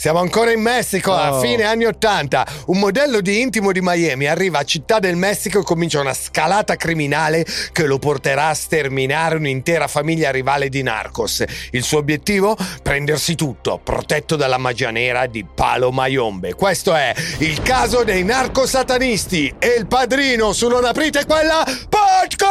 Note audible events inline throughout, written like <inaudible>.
Siamo ancora in Messico, a Oh. fine anni 80. Un modello di intimo di Miami arriva a Città del Messico e comincia una scalata criminale che lo porterà a sterminare un'intera famiglia rivale di Narcos. Il suo obiettivo? Prendersi tutto, protetto dalla magia nera di Palo Mayombe. Questo è il caso dei narcosatanisti e il padrino su Non aprite quella podcast!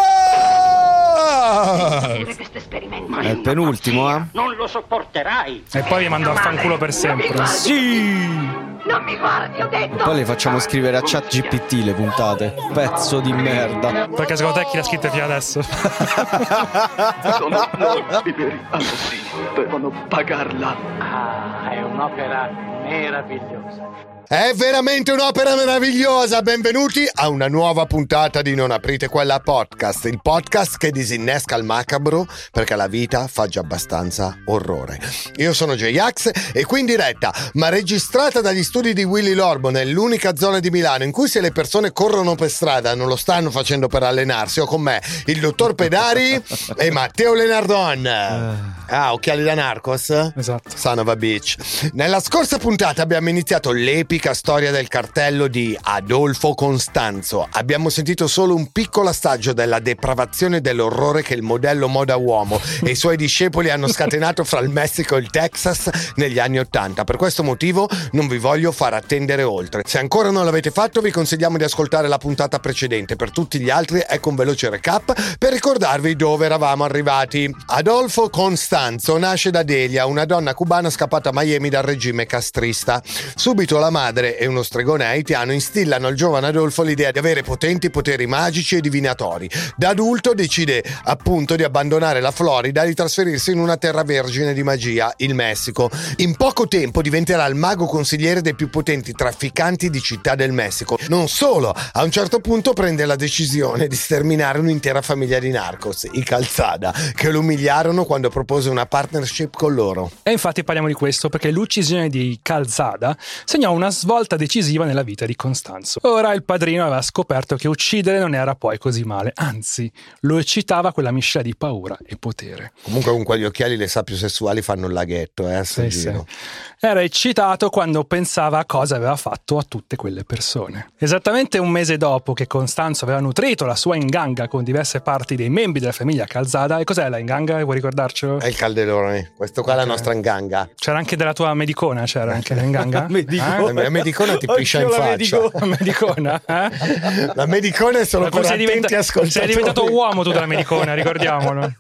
È il penultimo, eh? Non lo sopporterai. E poi vi mando a fanculo per sempre. Sì! Non mi guardi, ho detto. Poi le facciamo scrivere a chat GPT le puntate. Pezzo di merda. Perché secondo te chi l'ha scritta fino adesso? Sono morti veri assassini. Devono pagarla. Ah, è un'opera meravigliosa. È veramente un'opera meravigliosa! Benvenuti a una nuova puntata di Non aprite quella podcast, il podcast che disinnesca il macabro perché la vita fa già abbastanza orrore. Io sono J-Ax e qui in diretta, ma registrata dagli studi di Willy Lorbo nell'unica zona di Milano in cui se le persone corrono per strada non lo stanno facendo per allenarsi, ho con me il dottor Pedari e Matteo Lenardon. Ah, occhiali da Narcos? Esatto. Son of a bitch. Nella scorsa puntata abbiamo iniziato l'epica storia del cartello di Adolfo Constanzo. Abbiamo sentito solo un piccolo assaggio della depravazione e dell'orrore che il modello moda uomo <laughs> e i suoi discepoli hanno scatenato fra il Messico e il Texas negli anni Ottanta. Per questo motivo non vi voglio far attendere oltre. Se ancora non l'avete fatto vi consigliamo di ascoltare la puntata precedente. Per tutti gli altri ecco un veloce recap per ricordarvi dove eravamo arrivati. Adolfo Constanzo nasce da Delia, una donna cubana scappata a Miami dal regime castrista. Subito la madre e uno stregone haitiano instillano al giovane Adolfo l'idea di avere potenti poteri magici e divinatori. Da adulto decide appunto di abbandonare la Florida e di trasferirsi in una terra vergine di magia, il Messico. In poco tempo diventerà il mago consigliere dei più potenti trafficanti di Città del Messico. Non solo, a un certo punto prende la decisione di sterminare un'intera famiglia di narcos, i Calzada, che lo umiliarono quando propose una partnership con loro. E infatti parliamo di questo perché l'uccisione di Calzada segnò una svolta decisiva nella vita di Costanzo. Ora il padrino aveva scoperto che uccidere non era poi così male, anzi lo eccitava quella miscela di paura e potere. Comunque con quegli occhiali le sapiosessuali fanno un laghetto, eh, Sì, sì. Era eccitato quando pensava a cosa aveva fatto a tutte quelle persone. Esattamente un mese dopo che Costanzo aveva nutrito la sua inganga con diverse parti dei membri della famiglia Calzada, e cos'è la inganga? Vuoi ricordarcelo? È il calderone, questo qua è la nostra inganga. C'era anche della tua medicona, c'era anche la <laughs> inganga? Medicona. La medicona ti piscia in la faccia. medicona. <laughs> Eh? medicona? Eh? La medicona è solo Ma per sei, attenti diventa- ascoltatori. sei diventato uomo tu dalla medicona, ricordiamolo. <laughs>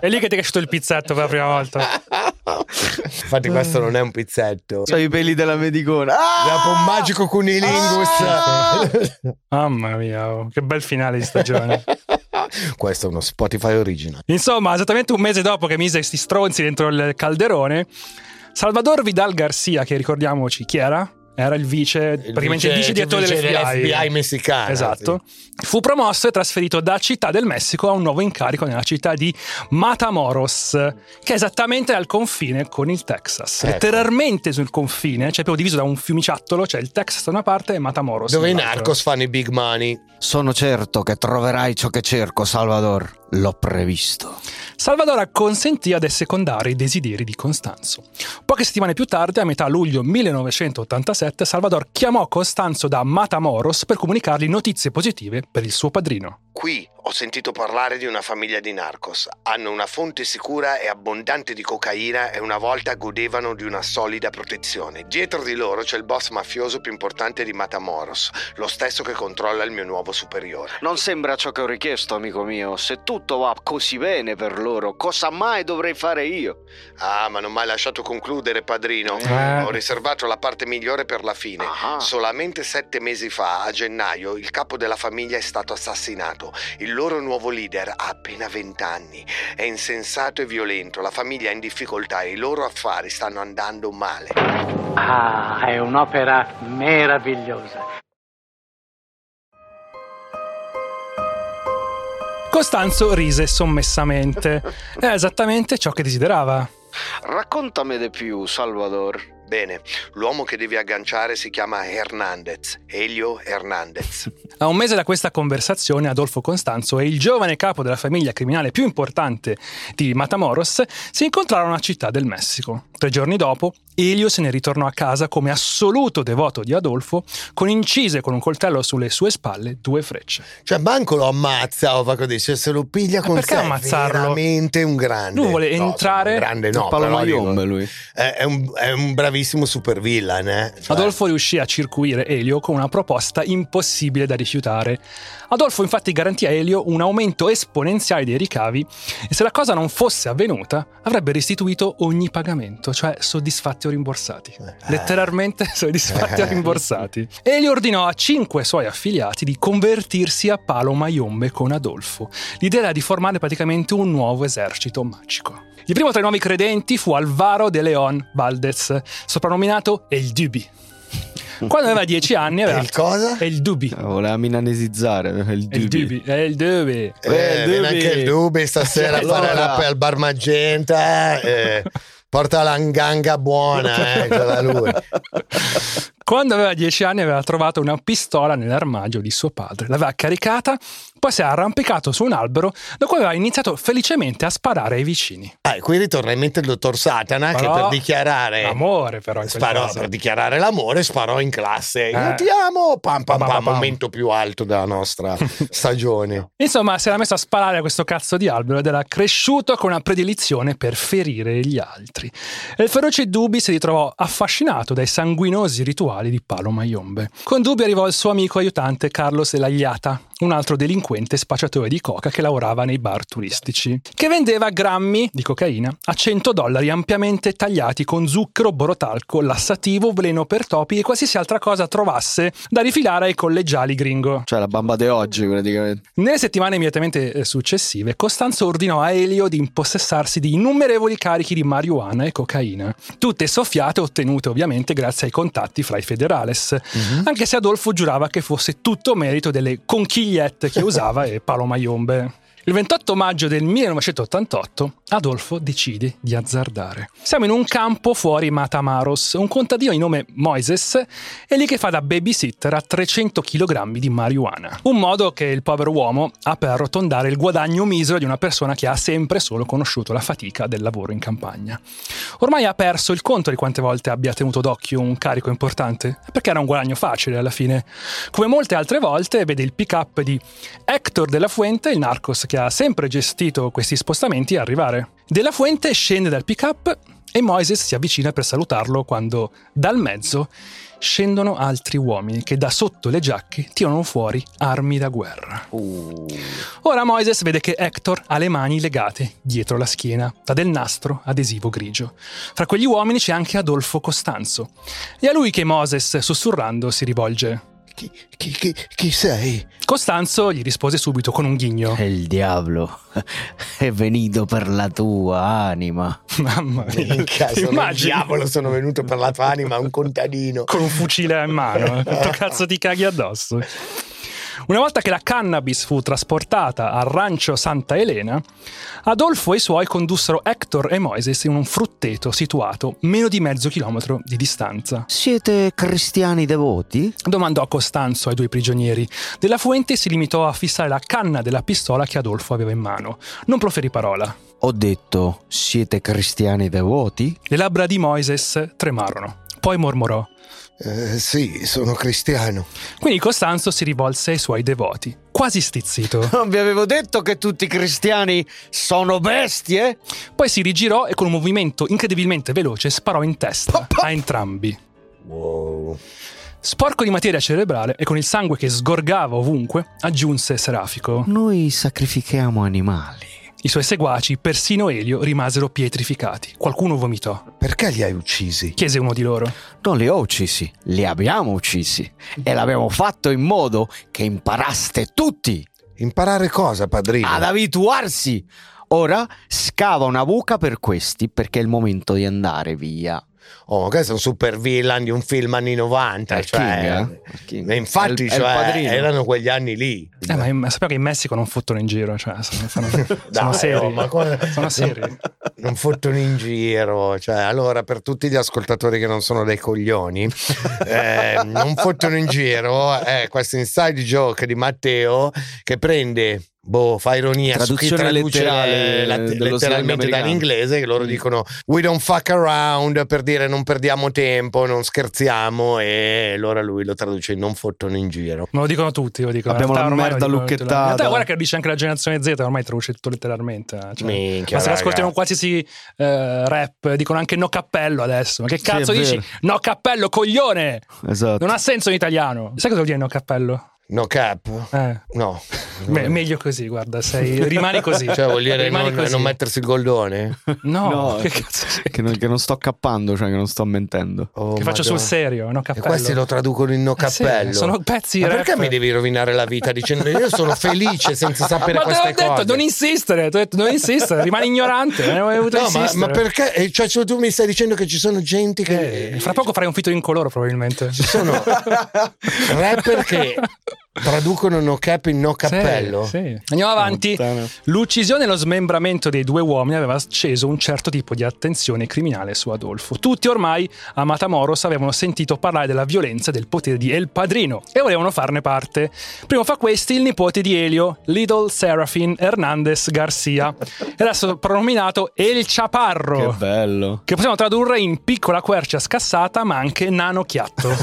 È lì che ti è cresciuto il pizzetto per la prima volta. Infatti questo non è un pizzetto. C'ho i peli della medicona. Ah! Dopo un magico cunilingus. Mamma mia, oh, che bel finale di stagione. <laughs> questo è uno Spotify original. Insomma, esattamente un mese dopo che mise questi stronzi dentro il calderone, Salvador Vidal Garcia, che ricordiamoci chi era? Era il vice, praticamente il vice direttore dell'FBI. dell'FBI messicano. Esatto. Fu promosso e trasferito da Città del Messico a un nuovo incarico nella città di Matamoros, che è esattamente al confine con il Texas. Ecco. Letteralmente sul confine, cioè proprio diviso da un fiumiciattolo, c'è il Texas da una parte e Matamoros Dove i narcos fanno i big money. Sono certo che troverai ciò che cerco, Salvador. L'ho previsto. Salvador acconsentì ad assecondare i desideri di Costanzo. Poche settimane più tardi, a metà luglio 1987, Salvador chiamò Costanzo da Matamoros per comunicargli notizie positive per il suo padrino. Qui ho sentito parlare di una famiglia di narcos. Hanno una fonte sicura e abbondante di cocaina e una volta godevano di una solida protezione. Dietro di loro c'è il boss mafioso più importante di Matamoros, lo stesso che controlla il mio nuovo superiore. Non sembra ciò che ho richiesto, amico mio. Se tutto va così bene per loro, cosa mai dovrei fare io? Ah, ma non mi hai lasciato concludere, padrino. Eh. Ho riservato la parte migliore per la fine. Ah. Solamente sette mesi fa, a gennaio, il capo della famiglia è stato assassinato. Il loro nuovo leader ha appena vent'anni. È insensato e violento. La famiglia è in difficoltà e i loro affari stanno andando male. Ah, è un'opera meravigliosa. Costanzo rise sommessamente. <laughs> È esattamente ciò che desiderava. Raccontami di più, Salvador. Bene, l'uomo che devi agganciare si chiama Hernandez, Elio Hernandez. <laughs> A un mese da questa conversazione, Adolfo Costanzo e il giovane capo della famiglia criminale più importante di Matamoros si incontrarono a Città del Messico. Tre giorni dopo, Elio se ne ritornò a casa come assoluto devoto di Adolfo, con incise con un coltello sulle sue spalle due frecce. Cioè, Banco lo ammazza o fa così, cioè se lo piglia con perché sé, ammazzarlo? veramente un grande. Lui vuole No, entrare- un grande no, però Mayombe lui. È, è un, è un bravissimo super villain, eh. Cioè, Adolfo riuscì a circuire Elio con una proposta impossibile da rifiutare. Adolfo infatti garantì a Elio un aumento esponenziale dei ricavi e se la cosa non fosse avvenuta avrebbe restituito ogni pagamento, cioè soddisfatti o rimborsati. Letteralmente <laughs> soddisfatti o rimborsati. Elio ordinò a cinque suoi affiliati di convertirsi a palo Mayombe con Adolfo. L'idea era di formare praticamente un nuovo esercito magico. Il primo tra i nuovi credenti fu Alvaro de León Valdez, soprannominato El Dubi. Quando aveva dieci anni aveva... <laughs> Il cosa? El Dubi. Voleva minanesizzare il El dubi. El Dubi. Eh, Eh, viene Dubi. anche il Dubi stasera a fare Allora. l'app al bar Magenta. eh, <laughs> porta l'anganga buona, eh, ce l'ha lui. <laughs> Quando aveva dieci anni aveva trovato una pistola nell'armadio di suo padre. L'aveva caricata, poi si è arrampicato su un albero cui aveva iniziato felicemente a sparare ai vicini. Ah, e qui ritorna in mente il dottor Satana che Però- per dichiarare Amore però in Sparò caso. per dichiarare l'amore, sparò in classe. Io Eh. ti amo, pam pam Pam, pam, pam, pam. momento più alto della nostra <laughs> stagione. Insomma, si era messo a sparare a questo cazzo di albero ed era cresciuto con una predilizione per ferire gli altri. E il feroce Dubi si ritrovò affascinato dai sanguinosi rituali di Palo Mayombe. Con Dubi arrivò il suo amico aiutante Carlos Elagliata, un altro delinquente spacciatore di coca che lavorava nei bar turistici, che vendeva grammi di cocaina a 100 dollari ampiamente tagliati con zucchero, borotalco, lassativo, veleno per topi e qualsiasi altra cosa trovasse da rifilare ai collegiali gringo. Cioè la bamba di oggi praticamente. Nelle settimane immediatamente eh, successive, Costanzo ordinò a Elio di impossessarsi di innumerevoli carichi di marijuana e cocaina, tutte soffiate ottenute ovviamente grazie ai contatti fra i federales, anche se Adolfo giurava che fosse tutto merito delle conchigliette che <laughs> usava e Palo Mayombe. Il 28 maggio del 1988 Adolfo decide di azzardare. Siamo in un campo fuori Matamaros, un contadino di nome Moises è lì che fa da babysitter a 300 kg di marijuana. Un modo che il povero uomo ha per arrotondare il guadagno misero di una persona che ha sempre solo conosciuto la fatica del lavoro in campagna. Ormai ha perso il conto di quante volte abbia tenuto d'occhio un carico importante, perché era un guadagno facile alla fine. Come molte altre volte vede il pick-up di Hector de la Fuente, il narcos che ha sempre gestito questi spostamenti, arrivare. De la Fuente scende dal pick-up e Moises si avvicina per salutarlo quando dal mezzo scendono altri uomini che da sotto le giacche tirano fuori armi da guerra. Ora Moises vede che Hector ha le mani legate dietro la schiena da del nastro adesivo grigio. Fra quegli uomini c'è anche Adolfo Costanzo. E a lui che Moses, sussurrando, si rivolge. Chi, chi- chi- chi sei? Costanzo gli rispose subito con un ghigno. Il diavolo <laughs> è venuto per la tua anima. Mamma mia. Minchia, sono il diavolo, sono venuto per la tua anima, un contadino. con un fucile in mano. <laughs> Quanto cazzo ti caghi addosso? Una volta che la cannabis fu trasportata al rancio Santa Elena, Adolfo e i suoi condussero Hector e Moises in un frutteto situato meno di mezzo chilometro di distanza. Siete cristiani devoti? Domandò Costanzo ai due prigionieri. Della Fuente si limitò a fissare la canna della pistola che Adolfo aveva in mano. Non proferì parola. Ho detto, siete cristiani devoti? Le labbra di Moises tremarono. Poi mormorò. Eh, sì, sono cristiano. Quindi Costanzo si rivolse ai suoi devoti, quasi stizzito. Non <laughs> vi avevo detto che tutti i cristiani sono bestie? Poi si rigirò e con un movimento incredibilmente veloce sparò in testa a entrambi. Wow. Sporco di materia cerebrale e con il sangue che sgorgava ovunque, aggiunse Serafico. Noi sacrifichiamo animali. I suoi seguaci, persino Elio, rimasero pietrificati. Qualcuno vomitò. Perché li hai uccisi? Chiese uno di loro. Non li ho uccisi, li abbiamo uccisi. E l'abbiamo fatto in modo che imparaste tutti Imparare cosa, padrino? ad abituarsi. Ora scava una buca per questi perché è il momento di andare via. Oh, questo è un super villain di un film anni 90. È il cioè, King, eh? Il King. e infatti, È il- è il cioè, padrino. erano quegli anni lì. Eh, ma, ma sappiamo che in Messico non fottono in giro, cioè sono, sono, <laughs> sono Dai, seri. oh, ma come- <laughs> Sono seri. <laughs> Non fottono in giro, cioè, allora per tutti gli ascoltatori che non sono dei coglioni, eh, non fottono in giro, è questo inside joke di Matteo che prende, boh, fa ironia Traduzione traduce letterale la- letteralmente dall'inglese, che loro Mm. dicono we don't fuck around per dire non perdiamo tempo, non scherziamo e allora lui lo traduce in non fottono in giro. Me lo dicono tutti, lo dico. Abbiamo la merda dicono lucchettata. In realtà guarda che lo dice anche la generazione Z, ormai traduce tutto letteralmente. eh, Cioè. Minchia, Ma se ascoltiamo qualsiasi eh, rap, dicono anche no cappello adesso. Ma che cazzo è dici? vero. No cappello, coglione! Esatto. Non ha senso in italiano. Sai cosa vuol dire no cappello? No cap? Eh. No. Me- meglio così, guarda, sei, rimani così. <laughs> Cioè vuol dire Rimani non, così. non mettersi il goldone? No, No, <laughs> che cazzo sei? Che non, che non sto cappando, cioè che non sto mentendo. Oh, Che faccio Madonna. sul serio, no E cappello. questi lo traducono in no Eh sì, cappello. sono pezzi Ma rap. perché mi devi rovinare la vita dicendo io sono felice senza <laughs> sapere Ma te queste l'ho detto, cose? non insistere, ti ho detto non insistere, rimani ignorante, non hai avuto No, ma, ma perché? eh, Cioè, cioè, tu mi stai dicendo che ci sono gente che. Eh, fra poco farai un fito in coloro probabilmente. Ci sono rapper che traducono no cap in no cappello. Sì, sì. Andiamo avanti. L'uccisione e lo smembramento dei due uomini aveva acceso un certo tipo di attenzione criminale su Adolfo. Tutti ormai a Matamoros avevano sentito parlare della violenza e del potere di El Padrino e volevano farne parte. Primo fra questi il nipote di Elio, Little Serafin Hernandez Garcia. Era soprannominato El Che Chaparro. bello. Che possiamo tradurre in piccola quercia scassata, ma anche nano chiatto. <laughs>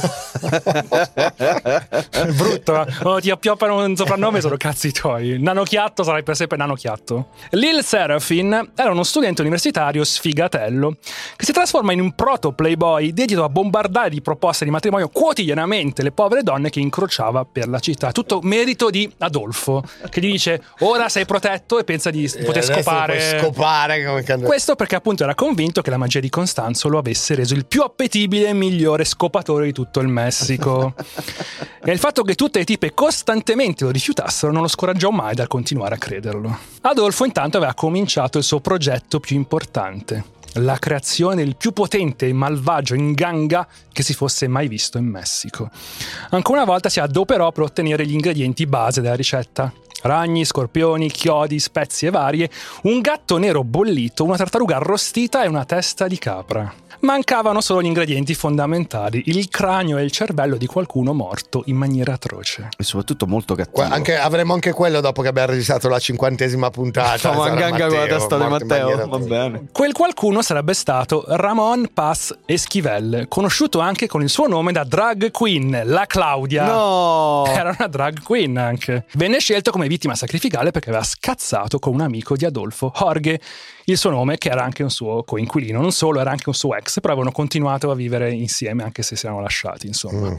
Brutto, eh? Quando <laughs> ti appioppano un soprannome sono cazzi tuoi. Nano chiatto sarai per sempre nano chiatto. Lil Serafin era uno studente universitario sfigatello che si trasforma in un proto playboy dedito a bombardare di proposte di matrimonio quotidianamente le povere donne che incrociava per la città. Tutto merito di Adolfo, che gli dice ora sei protetto e pensa di E poter scopare. scopare come can- Questo perché appunto era convinto che la magia di Costanzo lo avesse reso il più appetibile e migliore scopatore di tutto il Messico. <laughs> e il fatto che tutte le tipe costantemente lo rifiutassero non lo scoraggiò mai dal continuare a crederlo. Adolfo intanto aveva cominciato il suo progetto più importante. La creazione del più potente e malvagio inganga che si fosse mai visto in Messico. Ancora una volta si adoperò per ottenere gli ingredienti base della ricetta. Ragni, scorpioni, chiodi, spezie varie, un gatto nero bollito, una tartaruga arrostita e una testa di capra. Mancavano solo gli ingredienti fondamentali, il cranio e il cervello di qualcuno morto in maniera atroce. E soprattutto molto cattivo. Anche- avremo anche quello dopo che abbiamo registrato la cinquantesima puntata. Stavo Sarà anganga con la Matteo, testa di Matteo. Va bene. Quel qualcuno sarebbe stato Ramon Paz Esquivel, conosciuto anche con il suo nome da drag queen, la Claudia. No! Era una drag queen anche. Venne scelto come vittima sacrificale perché aveva scazzato con un amico di Adolfo, Jorge, il suo nome, che era anche un suo coinquilino. Non solo, era anche un suo ex, però avevano continuato a vivere insieme anche se si erano lasciati, insomma. Mm.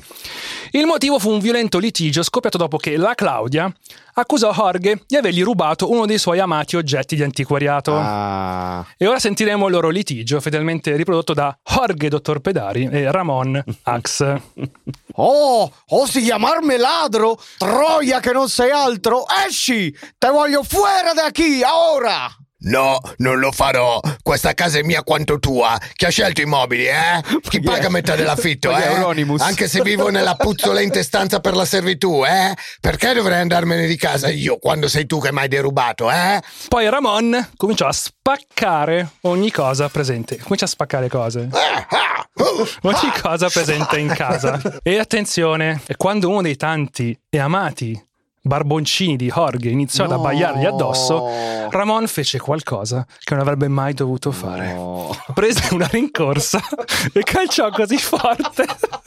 Il motivo fu un violento litigio scoppiato dopo che la Claudia accusò Jorge di avergli rubato uno dei suoi amati oggetti di antiquariato. Ah, E ora sentiremo il loro litigio, fedelmente riprodotto da Jorge Dottor Pedari e Ramon Ax. <laughs> Oh, osi chiamarmi ladro? Troia che non sei altro? Esci! Te voglio fuori da qui, ora! No, non lo farò. Questa casa è mia quanto tua. Chi ha scelto i mobili, eh? Chi è? paga metà dell'affitto, <laughs> è eh? Euronymous? Anche se vivo nella puzzolente stanza per la servitù, eh? Perché dovrei andarmene di casa io quando sei tu che mi hai derubato, eh? Poi Ramon cominciò a spaccare ogni cosa presente. Comincia a spaccare cose. Ah, ah, uh, Ogni ah. cosa presente in casa. <laughs> E attenzione, quando uno dei tanti e amati barboncini di Jorge iniziò ad No. abbaiargli addosso, Ramon fece qualcosa che non avrebbe mai dovuto fare. No. Prese una rincorsa <laughs> e calciò così forte <laughs>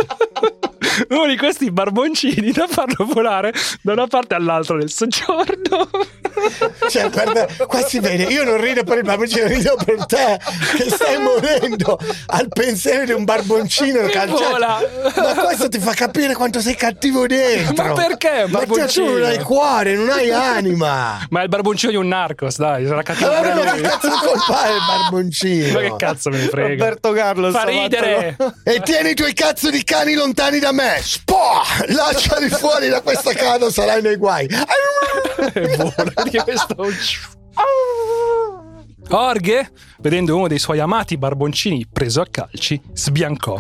<laughs> uno di questi barboncini da farlo volare da una parte all'altra del soggiorno. <laughs> Cioè, guarda, qua si vede, io non rido per il barboncino, rido per te che stai <laughs> morendo al pensiero di un barboncino Che vola. Ma questo ti fa capire quanto sei cattivo dentro. Ma perché Ma te tu barboncino? non hai cuore, non hai anima. Ma è il barboncino di un narcos, dai, sarà cattivo Allora ma che lui. cazzo colpa è il barboncino? Ma che cazzo me ne frega? Roberto Carlos Fa ridere. E tieni i tuoi cazzo di cani lontani da me! Spo! Lasciali fuori da questa casa, sarai nei guai. E vola di questo. Orghe, vedendo uno dei suoi amati barboncini preso a calci, sbiancò.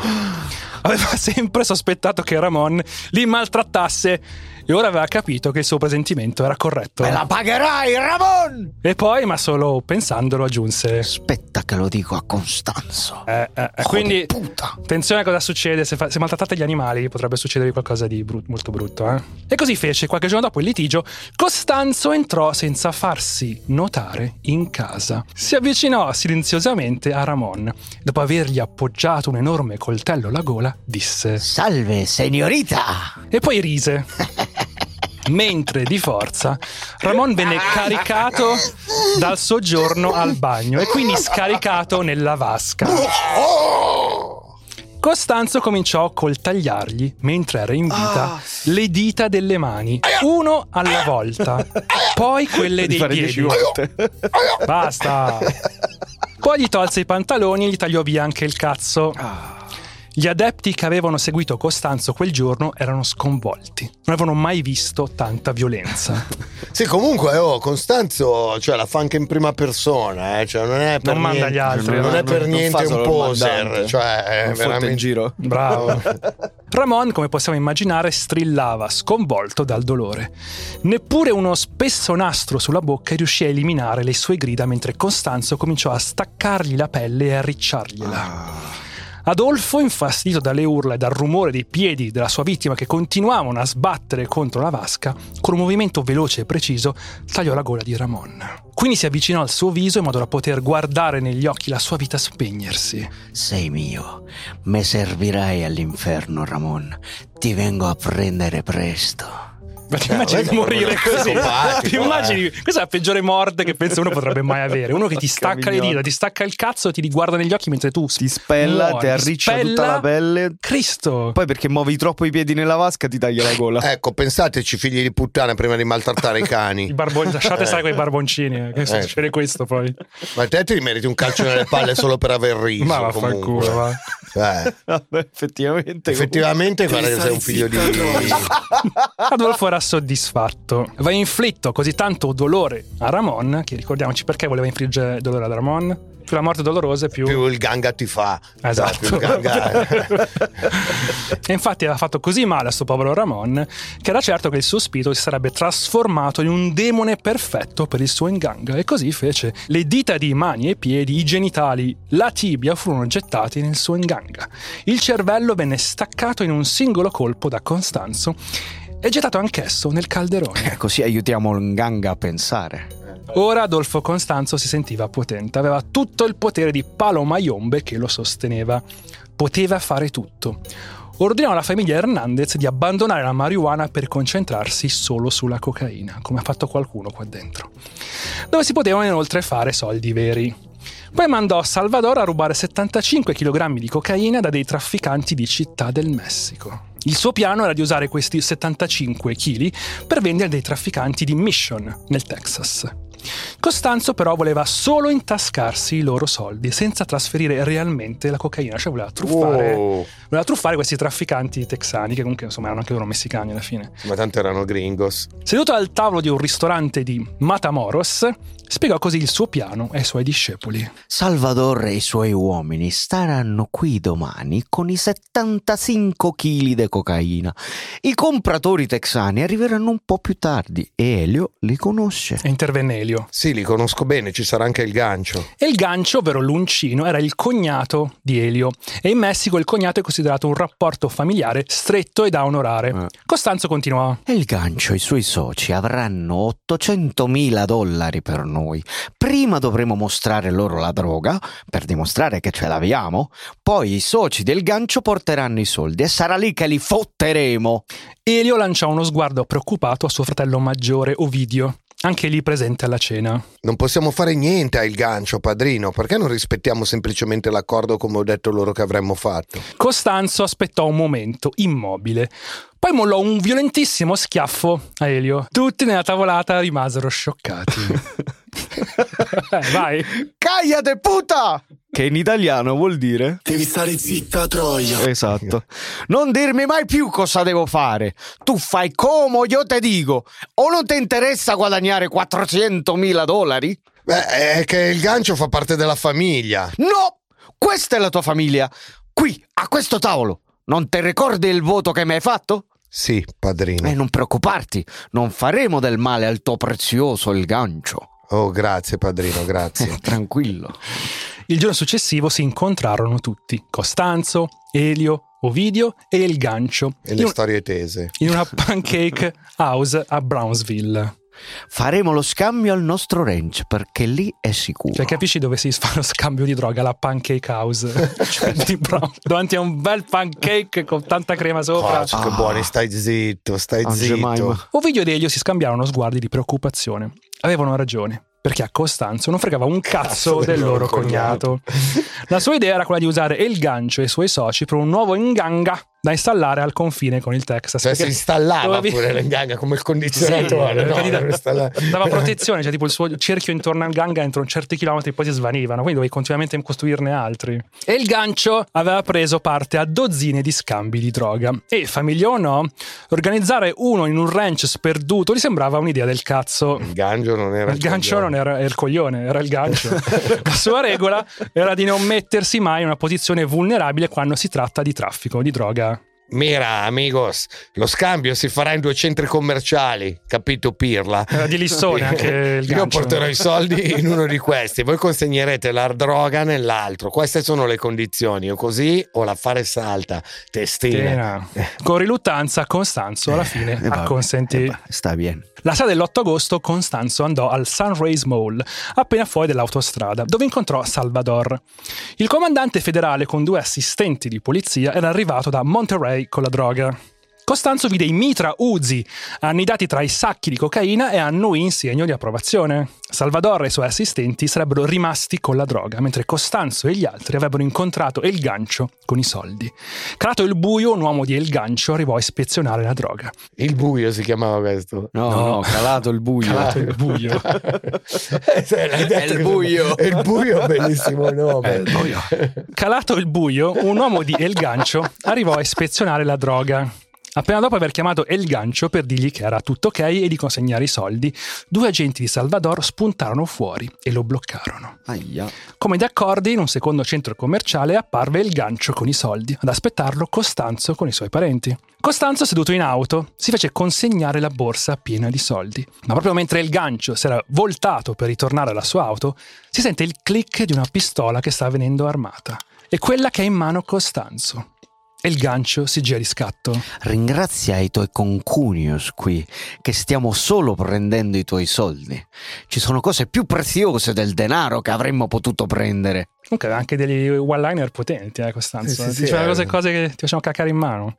Aveva sempre sospettato che Ramon li maltrattasse e ora aveva capito che il suo presentimento era corretto. Me la pagherai, Ramon! E poi, ma solo pensandolo, aggiunse: Aspetta che lo dico a Costanzo. Eh, eh, eh, quindi, di puta. attenzione a cosa succede. Se, fa- se maltrattate gli animali, potrebbe succedervi qualcosa di brut- molto brutto. eh. E così fece. Qualche giorno dopo il litigio, Costanzo entrò senza farsi notare in casa. Si avvicinò silenziosamente a Ramon. Dopo avergli appoggiato un enorme coltello alla gola, disse: Salve, signorita! E poi rise. <laughs> Mentre di forza Ramon venne caricato dal soggiorno al bagno e quindi scaricato nella vasca. Costanzo cominciò a coltagliargli, mentre era in vita, le dita delle mani, uno alla volta, poi quelle dei piedi. dieci volte. Basta. Poi gli tolse i pantaloni e gli tagliò via anche il cazzo. Gli adepti che avevano seguito Costanzo quel giorno erano sconvolti. Non avevano mai visto tanta violenza. <laughs> Sì, comunque, oh, Costanzo cioè, la fa anche in prima persona, eh, cioè, non è per Non manda niente, gli altri, non, no, è per non niente un poser, cioè, è Non fotte in veramente giro. Bravo. <laughs> Ramon, come possiamo immaginare, strillava sconvolto dal dolore. Neppure uno spesso nastro sulla bocca riuscì a eliminare le sue grida mentre Costanzo cominciò a staccargli la pelle e a ricciargliela. Adolfo, infastidito dalle urla e dal rumore dei piedi della sua vittima che continuavano a sbattere contro la vasca, con un movimento veloce e preciso tagliò la gola di Ramon. Quindi si avvicinò al suo viso in modo da poter guardare negli occhi la sua vita spegnersi. Sei mio. Me servirai all'inferno, Ramon. Ti vengo a prendere presto. Ma ti immagini di morire così? Ti immagini? eh. Questa è la peggiore morte che penso uno potrebbe mai avere. Uno che ti stacca le dita, ti stacca il cazzo e ti guarda negli occhi mentre tu Ti spella, muori. ti arriccia Spella- tutta la pelle. Cristo! Poi perché muovi troppo i piedi nella vasca ti taglia la gola. Ecco, pensateci, figli di puttana, prima di maltrattare i cani. <laughs> I barbon- lasciate Eh. stare quei barboncini. eh, Che Eh. succede questo poi. Ma te ti meriti un calcio nelle palle solo per aver riso. Ma vaffanculo, comunque. va. <laughs> Eh, Vabbè, effettivamente. effettivamente, guarda che sei un figlio di. Adolfo era soddisfatto. Aveva inflitto così tanto dolore a Ramon, che ricordiamoci perché voleva infliggere dolore ad Ramon. Più la morte dolorosa, più... Più il ganga ti fa. Esatto. Più il ganga- <laughs> e infatti aveva fatto così male a sto povero Ramon che era certo che il suo spirito si sarebbe trasformato in un demone perfetto per il suo inganga e così fece. Le dita di mani e piedi, i genitali, la tibia furono gettati nel suo inganga. Il cervello venne staccato in un singolo colpo da Costanzo e gettato anch'esso nel calderone. Eh, Così aiutiamo Nganga a pensare. Ora Adolfo Costanzo si sentiva potente, aveva tutto il potere di Palo Mayombe che lo sosteneva. Poteva fare tutto. Ordinò alla famiglia Hernandez di abbandonare la marijuana per concentrarsi solo sulla cocaina, come ha fatto qualcuno qua dentro. Dove si potevano inoltre fare soldi veri. Poi mandò Salvador a rubare 75 kg di cocaina da dei trafficanti di Città del Messico. Il suo piano era di usare questi 75 kg per vendere dei trafficanti di Mission, nel Texas. Costanzo però voleva solo intascarsi i loro soldi senza trasferire realmente la cocaina, cioè voleva truffare, Wow. voleva truffare questi trafficanti texani che comunque insomma erano anche loro messicani alla fine. Ma tanto erano gringos. Seduto al tavolo di un ristorante di Matamoros, spiegò così il suo piano ai suoi discepoli. Salvador e i suoi uomini staranno qui domani con i 75 kg di cocaina. I compratori texani arriveranno un po' più tardi e Elio li conosce. E intervenne Elio. Sì, li conosco bene, ci sarà anche il gancio. E il gancio, ovvero l'uncino, era il cognato di Elio. E in Messico il cognato è considerato un rapporto familiare stretto e da onorare. Eh. Costanzo continuò. E il gancio e i suoi soci avranno 800 mila dollari per noi. Prima dovremo mostrare loro la droga per dimostrare che ce l'abbiamo. Poi i soci del gancio porteranno i soldi e sarà lì che li fotteremo. Elio lanciò uno sguardo preoccupato a suo fratello maggiore Ovidio, anche lì presente alla cena. Non possiamo fare niente al gancio, padrino. Perché non rispettiamo semplicemente l'accordo come ho detto loro che avremmo fatto? Costanzo aspettò un momento, immobile. Poi mollò un violentissimo schiaffo a Elio. Tutti nella tavolata rimasero scioccati. <laughs> Eh, Vai. Cagliate puta! Che in italiano vuol dire? Devi stare zitta, Troia. Esatto. Non dirmi mai più cosa devo fare. Tu fai come io te dico. O non ti interessa guadagnare 400 mila dollari? Beh, è che il gancio fa parte della famiglia. No! Questa è la tua famiglia. Qui, a questo tavolo. Non ti ricordi il voto che mi hai fatto? Sì, padrino. E non preoccuparti, non faremo del male al tuo prezioso il gancio. Oh, grazie, padrino, grazie. <laughs> Tranquillo. Il giorno successivo si incontrarono tutti: Costanzo, Elio, Ovidio e il gancio. E in, le un- storie tese. in una pancake house a Brownsville. Faremo lo scambio al nostro ranch perché lì è sicuro. Cioè, capisci dove si fa lo scambio di droga? La pancake house. <laughs> cioè, di Brown- davanti a un bel pancake con tanta crema sopra. Cazzo, che buoni, stai zitto, stai Ah, zitto. Ovidio ed Elio si scambiarono sguardi di preoccupazione. Avevano ragione, perché a Costanzo non fregava un cazzo, del loro cognato. La sua idea era quella di usare il gancio e i suoi soci per un nuovo inganga da installare al confine con il Texas. Cioè, si installava dovevi- pure l'enganga come il condizionatore. Sì, no? da- Non installa- dava protezione, cioè tipo il suo cerchio intorno al ganga entro un certi chilometri poi si svanivano, quindi dovevi continuamente costruirne altri. E il gancio aveva preso parte a dozzine di scambi di droga. E famiglia o no, organizzare uno in un ranch sperduto gli sembrava un'idea del cazzo. Il gancio non era Il gancio non era il coglione, era il gancio. <laughs> La sua regola era di non mettersi mai in una posizione vulnerabile quando si tratta di traffico di droga. Mira, amigos, lo scambio si farà in due centri commerciali, capito Pirla? Era di Lissone anche <laughs> il Io gancio. porterò i soldi in uno di questi, voi consegnerete la droga nell'altro. Queste sono le condizioni, o così o l'affare salta, testine. Tena. Con riluttanza Costanzo alla fine Eh, acconsentì. eh, sta bene. La sera dell'8 agosto Costanzo andò al Sunrise Mall, appena fuori dall'autostrada, dove incontrò Salvador. Il comandante federale con due assistenti di polizia era arrivato da Monterey con la droga. Costanzo vide i mitra Uzi annidati tra i sacchi di cocaina e annuì in segno di approvazione. Salvador e i suoi assistenti sarebbero rimasti con la droga, mentre Costanzo e gli altri avrebbero incontrato El Gancio con i soldi. Calato il buio, un uomo di El Gancio arrivò a ispezionare la droga. Il buio si chiamava questo. No, No. no, calato il buio. Calato il buio. <laughs> Eh, l'hai detto il buio. È il buio, bellissimo nome. Calato il buio, un uomo di El Gancio arrivò a ispezionare la droga. Appena dopo aver chiamato El Gancio per dirgli che era tutto ok e di consegnare i soldi, due agenti di Salvador spuntarono fuori e lo bloccarono. Aia. Come d'accordi, in un secondo centro commerciale apparve El Gancio con i soldi, ad aspettarlo Costanzo con i suoi parenti. Costanzo, seduto in auto, si fece consegnare la borsa piena di soldi. Ma proprio mentre il gancio si era voltato per ritornare alla sua auto, si sente il click di una pistola che sta venendo armata. E quella che ha in mano Costanzo. E il gancio si gira di scatto. Ringrazia i tuoi concunios qui, che stiamo solo prendendo i tuoi soldi. Ci sono cose più preziose del denaro che avremmo potuto prendere. Comunque aveva anche degli one-liner potenti, eh, Costanzo. Sì, sì, Ti sì, diceva eh. cose, cose che ti facevano cacare in mano.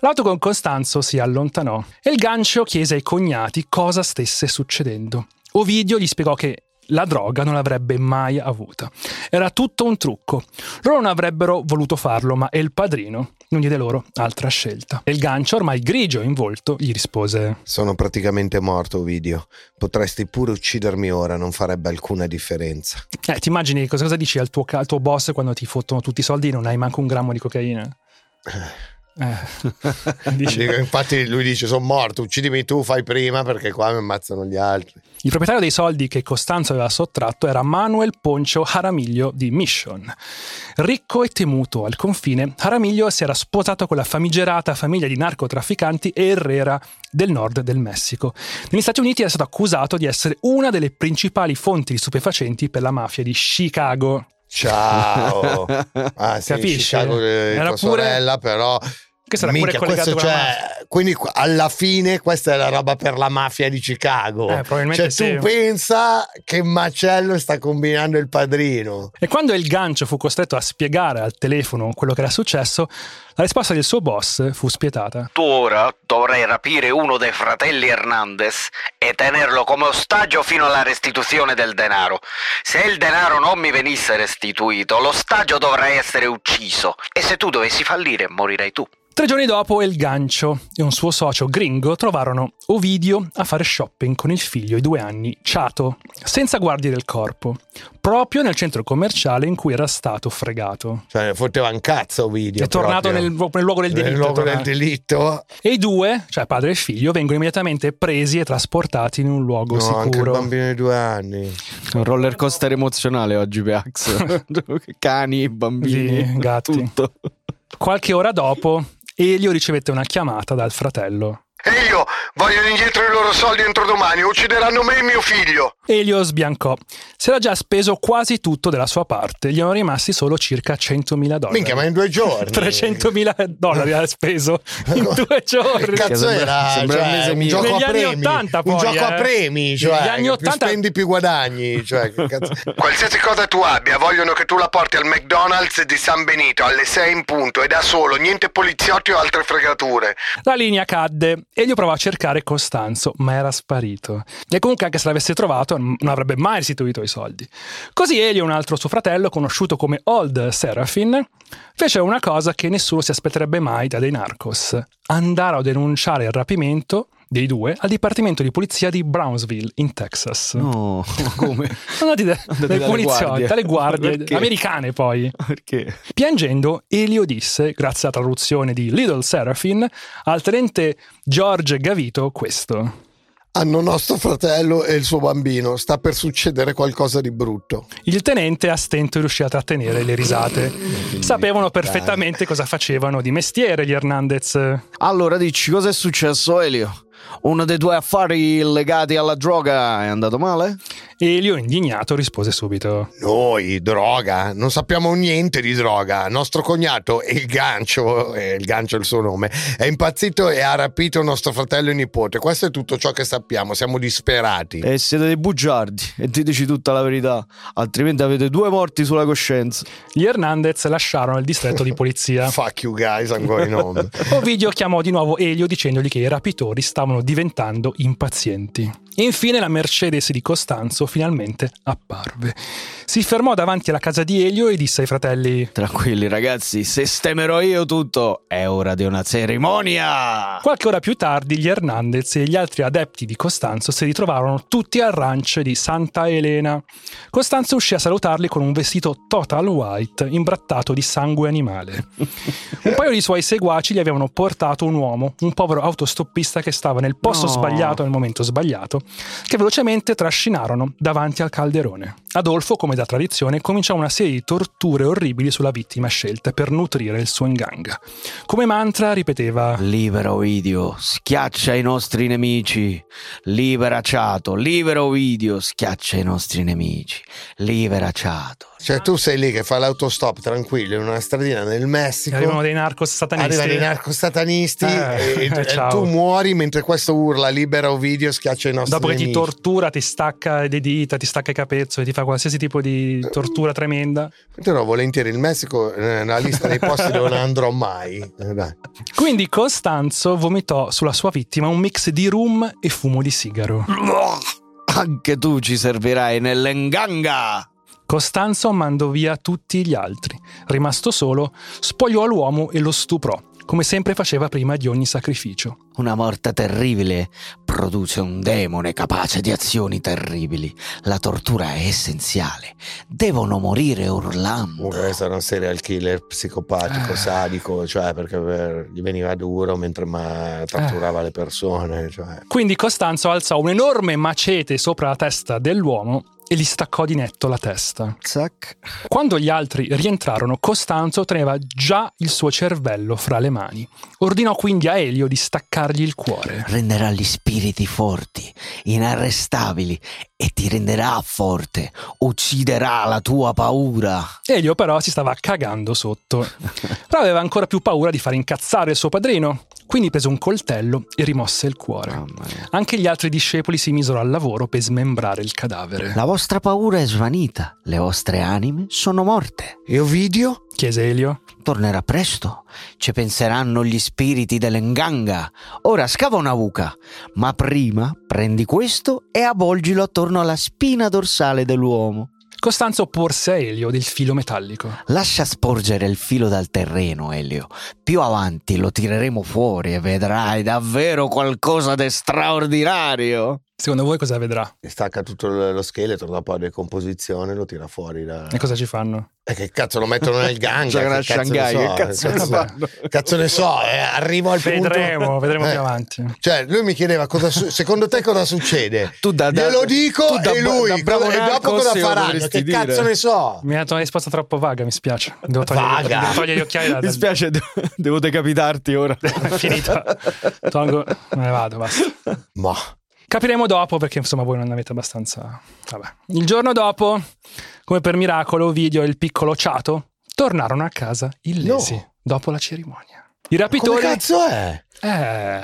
L'auto con Costanzo si allontanò e il gancio chiese ai cognati cosa stesse succedendo. Ovidio gli spiegò che la droga non l'avrebbe mai avuta. Era tutto un trucco. Loro non avrebbero voluto farlo, ma il padrino non diede loro altra scelta. E il gancio, ormai grigio in volto, gli rispose: Sono praticamente morto, Ovidio. Potresti pure uccidermi ora, non farebbe alcuna differenza. Eh, ti immagini cosa, cosa dici al tuo, al tuo boss quando ti fottono tutti i soldi e non hai manco un grammo di cocaina? <laughs> Eh. <laughs> Infatti lui dice sono morto, uccidimi tu, fai prima perché qua mi ammazzano gli altri. Il proprietario dei soldi che Costanzo aveva sottratto era Manuel Poncio Jaramillo di Mission. Ricco e temuto al confine, Jaramillo si era sposato con la famigerata famiglia di narcotrafficanti Herrera del nord del Messico. Negli Stati Uniti era stato accusato di essere una delle principali fonti di stupefacenti per la mafia di Chicago. Ciao. <laughs> Ah, sì, Capisci? Chicago, eh, Era pure- sorella, però. Era pure Minchia, collegato questo cioè, quindi qu- alla fine questa è la roba per la mafia di Chicago. Eh, cioè, sì. tu pensa che macello sta combinando il padrino. E quando il gancio fu costretto a spiegare al telefono quello che era successo, la risposta del suo boss fu spietata. Tu ora dovrai rapire uno dei fratelli Hernandez e tenerlo come ostaggio fino alla restituzione del denaro. Se il denaro non mi venisse restituito, l'ostaggio dovrà essere ucciso. E se tu dovessi fallire, morirai tu. Tre giorni dopo El Gancio e un suo socio gringo trovarono Ovidio a fare shopping con il figlio di due anni, Chato, senza guardie del corpo, proprio nel centro commerciale in cui era stato fregato. Cioè, fotteva un cazzo video. È tornato nel, nel luogo del delitto. Nel luogo del delitto. E i due, cioè padre e figlio, vengono immediatamente presi e trasportati in un luogo No, anche il sicuro. bambino di due anni. Un roller coaster emozionale oggi per Ax. <laughs> Cani, bambini, Sì, gatti. tutto. Qualche ora dopo, Elio ricevette una chiamata dal fratello. Elio, vogliono indietro i loro soldi entro domani, uccideranno me e mio figlio. Elio sbiancò. Si era già speso quasi tutto della sua parte, gli erano rimasti solo circa 100.000 dollari. Minchia, ma in due giorni. <laughs> 300.000 dollari ha speso in <laughs> due giorni. Che cazzo era? sembra Cioè, un mese mio. gioco Negli a anni premi. 80 poi, un gioco a eh. premi, cioè Negli anni più 80 spendi più guadagni. Cioè, che <laughs> cazzo- Qualsiasi cosa tu abbia, vogliono che tu la porti al McDonald's di San Benito alle 6 in punto e da solo, niente poliziotti o altre fregature. La linea cadde. Elio provò a cercare Costanzo, ma era sparito. E comunque, anche se l'avesse trovato, non avrebbe mai restituito i soldi. Così Elio e un altro suo fratello, conosciuto come Old Serafin, fece una cosa che nessuno si aspetterebbe mai da dei narcos: andare a denunciare il rapimento dei due al dipartimento di polizia di Brownsville, in Texas. No, <laughs> come? Sono andati da- dalle poliziotti, guardie. dalle guardie Perché? americane poi. Perché? Piangendo, Elio disse, grazie alla traduzione di Little Seraphin, al tenente George Gavito questo. Hanno nostro fratello e il suo bambino, sta per succedere qualcosa di brutto. Il tenente a stento riuscì a trattenere le risate. Sapevano perfettamente cosa facevano di mestiere gli Hernandez. Allora dici, cosa è successo Elio? Uno dei tuoi affari legati alla droga è andato male? Elio, indignato, rispose subito. Noi, droga, non sappiamo niente di droga. Nostro cognato, il gancio, eh, il gancio è il suo nome, è impazzito e ha rapito nostro fratello e nipote. Questo è tutto ciò che sappiamo, siamo disperati. E siete dei bugiardi e diteci tutta la verità, altrimenti avete due morti sulla coscienza. Gli Hernandez lasciarono il distretto di polizia. <laughs> Fuck you guys, I'm going home. Ovidio chiamò di nuovo Elio dicendogli che i rapitori stavano diventando impazienti. E infine la Mercedes di Costanzo finalmente apparve. Si fermò davanti alla casa di Elio e disse ai fratelli: Tranquilli ragazzi, sistemerò io tutto, è ora di una cerimonia! Qualche ora più tardi gli Hernandez e gli altri adepti di Costanzo si ritrovarono tutti al ranch di Santa Elena. Costanzo uscì a salutarli con un vestito total white imbrattato di sangue animale. Un paio di suoi seguaci gli avevano portato un uomo, un povero autostoppista che stava nel posto No. sbagliato nel momento sbagliato, che velocemente trascinarono davanti al calderone. Adolfo, come da tradizione, cominciò una serie di torture orribili sulla vittima scelta per nutrire il suo inganga. Come mantra ripeteva Libera Ovidio, schiaccia i nostri nemici. Libera Ciato, libera Ovidio, schiaccia i nostri nemici. Libera Ciato. Cioè, tu sei lì che fai l'autostop tranquillo in una stradina nel Messico. Arrivano dei narcos satanisti. Arrivano i narcosatanisti Eh, e, e <laughs> ciao. tu muori mentre questo urla libera Ovidio schiaccia i nostri Dopo che ti nemici. tortura, ti stacca le dita, ti stacca i capezzoli, ti fa qualsiasi tipo di tortura tremenda. Però volentieri il Messico è nella lista dei posti dove non andrò mai. Eh, dai. Quindi Costanzo vomitò sulla sua vittima un mix di rum e fumo di sigaro. Anche tu ci servirai nell'enganga. Costanzo mandò via tutti gli altri. Rimasto solo, spogliò l'uomo e lo stuprò, come sempre faceva prima di ogni sacrificio. Una morte terribile produce un demone capace di azioni terribili. La tortura è essenziale. Devono morire urlando. Comunque questo era un serial killer psicopatico, Eh. sadico, cioè perché per- gli veniva duro mentre ma- torturava le persone. Cioè. Quindi Costanzo alzò un enorme macete sopra la testa dell'uomo e gli staccò di netto la testa. Zac. Quando gli altri rientrarono, Costanzo teneva già il suo cervello fra le mani. Ordinò quindi a Elio di staccargli il cuore. renderà gli spiriti forti, inarrestabili e ti renderà forte, ucciderà la tua paura. Elio però si stava cagando sotto. Però aveva ancora più paura di far incazzare il suo padrino. Quindi prese un coltello e rimosse il cuore. Mia. Anche gli altri discepoli si misero al lavoro per smembrare il cadavere. La vostra paura è svanita, le vostre anime sono morte. E Ovidio? Chiese Elio. Tornerà presto, ci penseranno gli spiriti dell'enganga. Ora scava una buca, ma prima prendi questo e avvolgilo attorno alla spina dorsale dell'uomo. Costanzo porse a Elio del filo metallico. Lascia sporgere il filo dal terreno, Elio. Più avanti lo tireremo fuori e vedrai davvero qualcosa di straordinario. Secondo voi cosa vedrà? Stacca tutto lo scheletro, dopo la decomposizione lo tira fuori. Da... E cosa ci fanno? E che cazzo lo mettono nel <laughs> gang? Gioca a che cazzo Shanghai, ne so, che cazzo ne cazzo, <laughs> fanno? cazzo ne so, eh, arrivo al punto... Vedremo, vedremo Eh. più avanti. Cioè, lui mi chiedeva cosa su- secondo te cosa succede? <laughs> Tu da- da- Glielo dico tu da- e lui, da bravo cosa- e dopo cosa faranno? Che cazzo dire. ne so? Mi ha dato una risposta troppo vaga, mi spiace. Devo togliere, Vaga? devo togliere gli occhiali da, Mi spiace, de- devo decapitarti ora. È finito. Tolgo, me ne vado, basta. Ma Capiremo dopo perché insomma voi non avete abbastanza. Vabbè. Il giorno dopo, come per miracolo, Ovidio e il piccolo Ciato tornarono a casa illesi No. dopo la cerimonia. I come rapitori. cazzo è? Eh,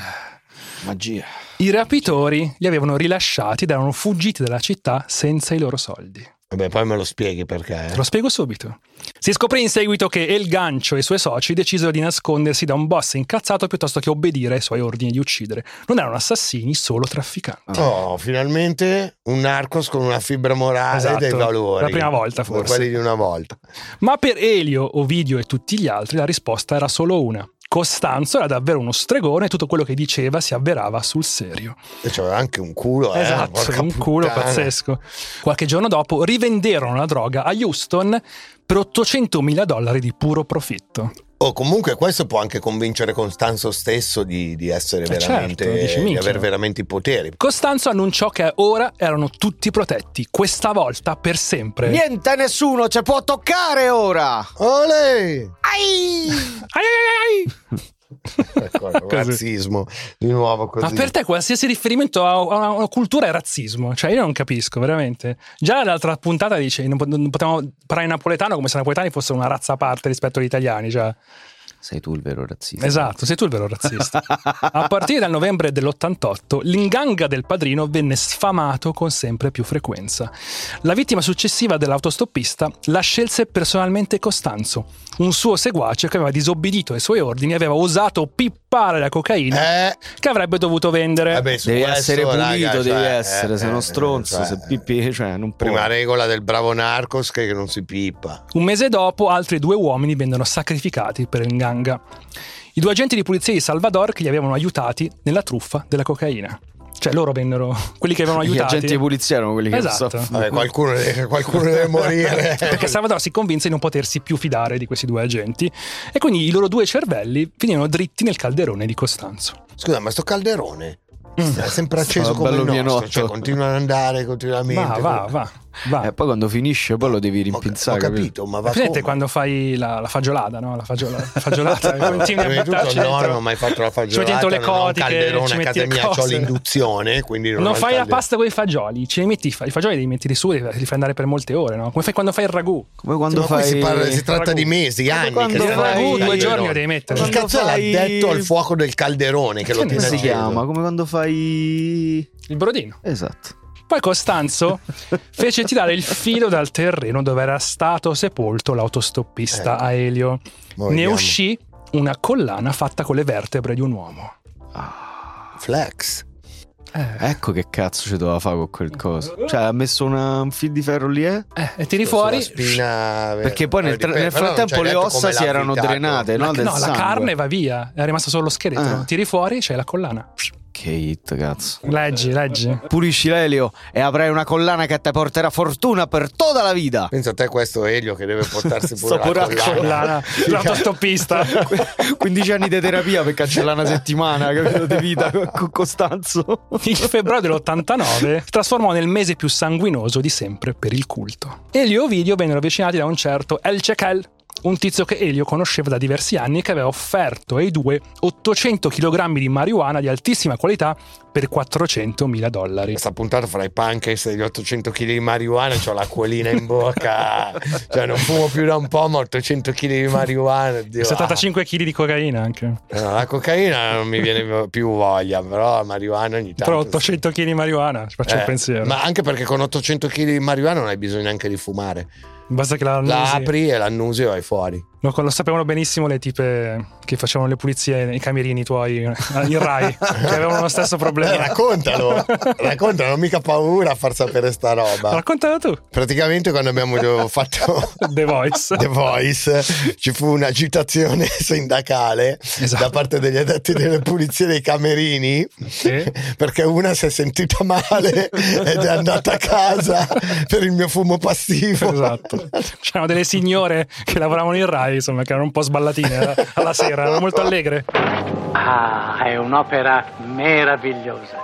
Magia. I rapitori li avevano rilasciati ed erano fuggiti dalla città senza i loro soldi. Vabbè, poi me lo spieghi perché. Te lo spiego subito. Si scoprì in seguito che El Gancio e i suoi soci decisero di nascondersi da un boss incazzato piuttosto che obbedire ai suoi ordini di uccidere. Non erano assassini, solo trafficanti. Oh, finalmente un narcos con una fibra morale Esatto, dei valori. la prima volta, forse. Quelli di una volta. Ma per Elio, Ovidio e tutti gli altri la risposta era solo una. Costanzo era davvero uno stregone e tutto quello che diceva si avverava sul serio. E c'aveva anche un culo, eh. esatto, un culo puttana. pazzesco. Qualche giorno dopo rivenderono la droga a Houston per 800 mila dollari di puro profitto. Oh, comunque questo può anche convincere Costanzo stesso di, di essere Eh, veramente, certo, dici, di avere veramente i poteri. Costanzo annunciò che ora erano tutti protetti, questa volta per sempre. Niente, nessuno ci può toccare ora. Olè! Ai, ai, ai, ai. <laughs> Razzismo di nuovo così. Ma per te qualsiasi riferimento a una, a una cultura è razzismo? Cioè io non capisco, veramente. Già l'altra puntata dice non, pot- non potevamo parlare in napoletano come se i napoletani fossero una razza a parte rispetto agli italiani. Cioè. Sei tu il vero razzista. Esatto, sei tu il vero razzista. A partire dal novembre dell'88, l'inganga del padrino venne sfamato con sempre più frequenza. La vittima successiva dell'autostoppista la scelse personalmente Costanzo, un suo seguace che aveva disobbedito ai suoi ordini e aveva osato pippare la cocaina Eh, che avrebbe dovuto vendere. vabbè, Devi essere pulito, raga, devi cioè, essere, eh, sei uno eh, stronzo, cioè, se pippi, cioè non puoi. Prima regola del bravo narcos che non si pippa. Un mese dopo, altri due uomini vennero sacrificati per l'inganga. I due agenti di polizia di Salvador che li avevano aiutati nella truffa della cocaina. Cioè loro vennero <laughs> quelli che avevano Gli aiutati. agenti di polizia erano quelli che Esatto. Vabbè, qualcuno, deve, <laughs> qualcuno deve morire. <laughs> Perché Salvador si convinse di non potersi più fidare di questi due agenti e quindi i loro due cervelli finivano dritti nel calderone di Costanzo. Scusa, ma sto calderone Mm. è sempre acceso Stava come il nostro, cioè continua ad andare continuamente. Va, va, va, va. E poi quando finisce, poi lo devi rimpinzare. ho capito, ma va come? quando fai la, la fagiolata, no? La, fagiola- la fagiolata, continui a buttarci no, non ho mai fatto la Ci metti fagiolata, dentro le non ho un cotiche, calderone ci a metti casa le mia, ho l'induzione, quindi non, Non il fai la pasta con i fagioli, ci li metti, i fa- i fagioli devi metterli su, devi, li fai andare per molte ore, no? Come fai quando fai il ragù? Come quando qui fai si, parla- si tratta ragù. di mesi, anni. quando che Il fai- fa ragù il due giorni lo devi mettere. Che Quando cazzo fai- l'addetto al fuoco del calderone che lo tiene si chiama? Come quando fai. Il brodino. Esatto. Poi Costanzo <laughs> fece tirare il filo dal terreno dove era stato sepolto l'autostoppista Ecco. Aelio. Mo Ne vediamo. uscì una collana fatta con le vertebre di un uomo. Flex. Eh, Ecco che cazzo ci doveva fare con quel coso. Cioè, ha messo una- un fil di ferro lì, eh? eh, e tiri Sulla fuori. spina, Perché poi nel, eh, nel frattempo le ossa si erano drenate, no? No, la sangue. carne va via, è rimasto solo lo scheletro. Ah. Tiri fuori, c'è la collana. Che hit, cazzo. Leggi, leggi. Pulisci l'elio e avrai una collana che ti porterà fortuna per tutta la vita. Pensa a te questo Elio che deve portarsi <laughs> pure Sto la collana. Collana, <laughs> l'autostoppista. 15 <laughs> anni di terapia per cancellare una settimana capito, di vita con Costanzo. Il febbraio dell'89 si trasformò nel mese più sanguinoso di sempre per il culto. Elio e Ovidio vennero avvicinati da un certo El Cekel, un tizio che Elio conosceva da diversi anni e che aveva offerto ai due 800 kg di marijuana di altissima qualità per 400 mila dollari. Questa puntata fra i pancakes e gli 800 kg di marijuana c'ho l'acquolina in bocca <laughs> cioè non fumo più da un po' ma 800 kg di marijuana Dio, E 75 kg di cocaina anche. No, la cocaina non mi viene più voglia però la marijuana ogni tanto Però 800 kg di marijuana, ci faccio Eh, il pensiero. ma anche perché con 800 kg di marijuana non hai bisogno neanche di fumare Basta che la, la apri e l'annusi e vai fuori Lo, lo sapevano benissimo le tipe che facevano le pulizie nei camerini tuoi eh, in Rai, che avevano lo stesso Eh, problema. raccontalo, <laughs> raccontalo, non ho mica paura a far sapere sta roba. Raccontalo tu, Praticamente quando abbiamo fatto <laughs> The Voice. The Voice ci fu un'agitazione <laughs> sindacale Esatto. da parte degli addetti delle pulizie dei camerini Sì. perché una si è sentita male ed è andata a casa per il mio fumo passivo. Esatto. C'erano delle signore che lavoravano in Rai, insomma, che erano un po' sballatine alla sera, erano molto allegre. Ah, è un'opera meravigliosa.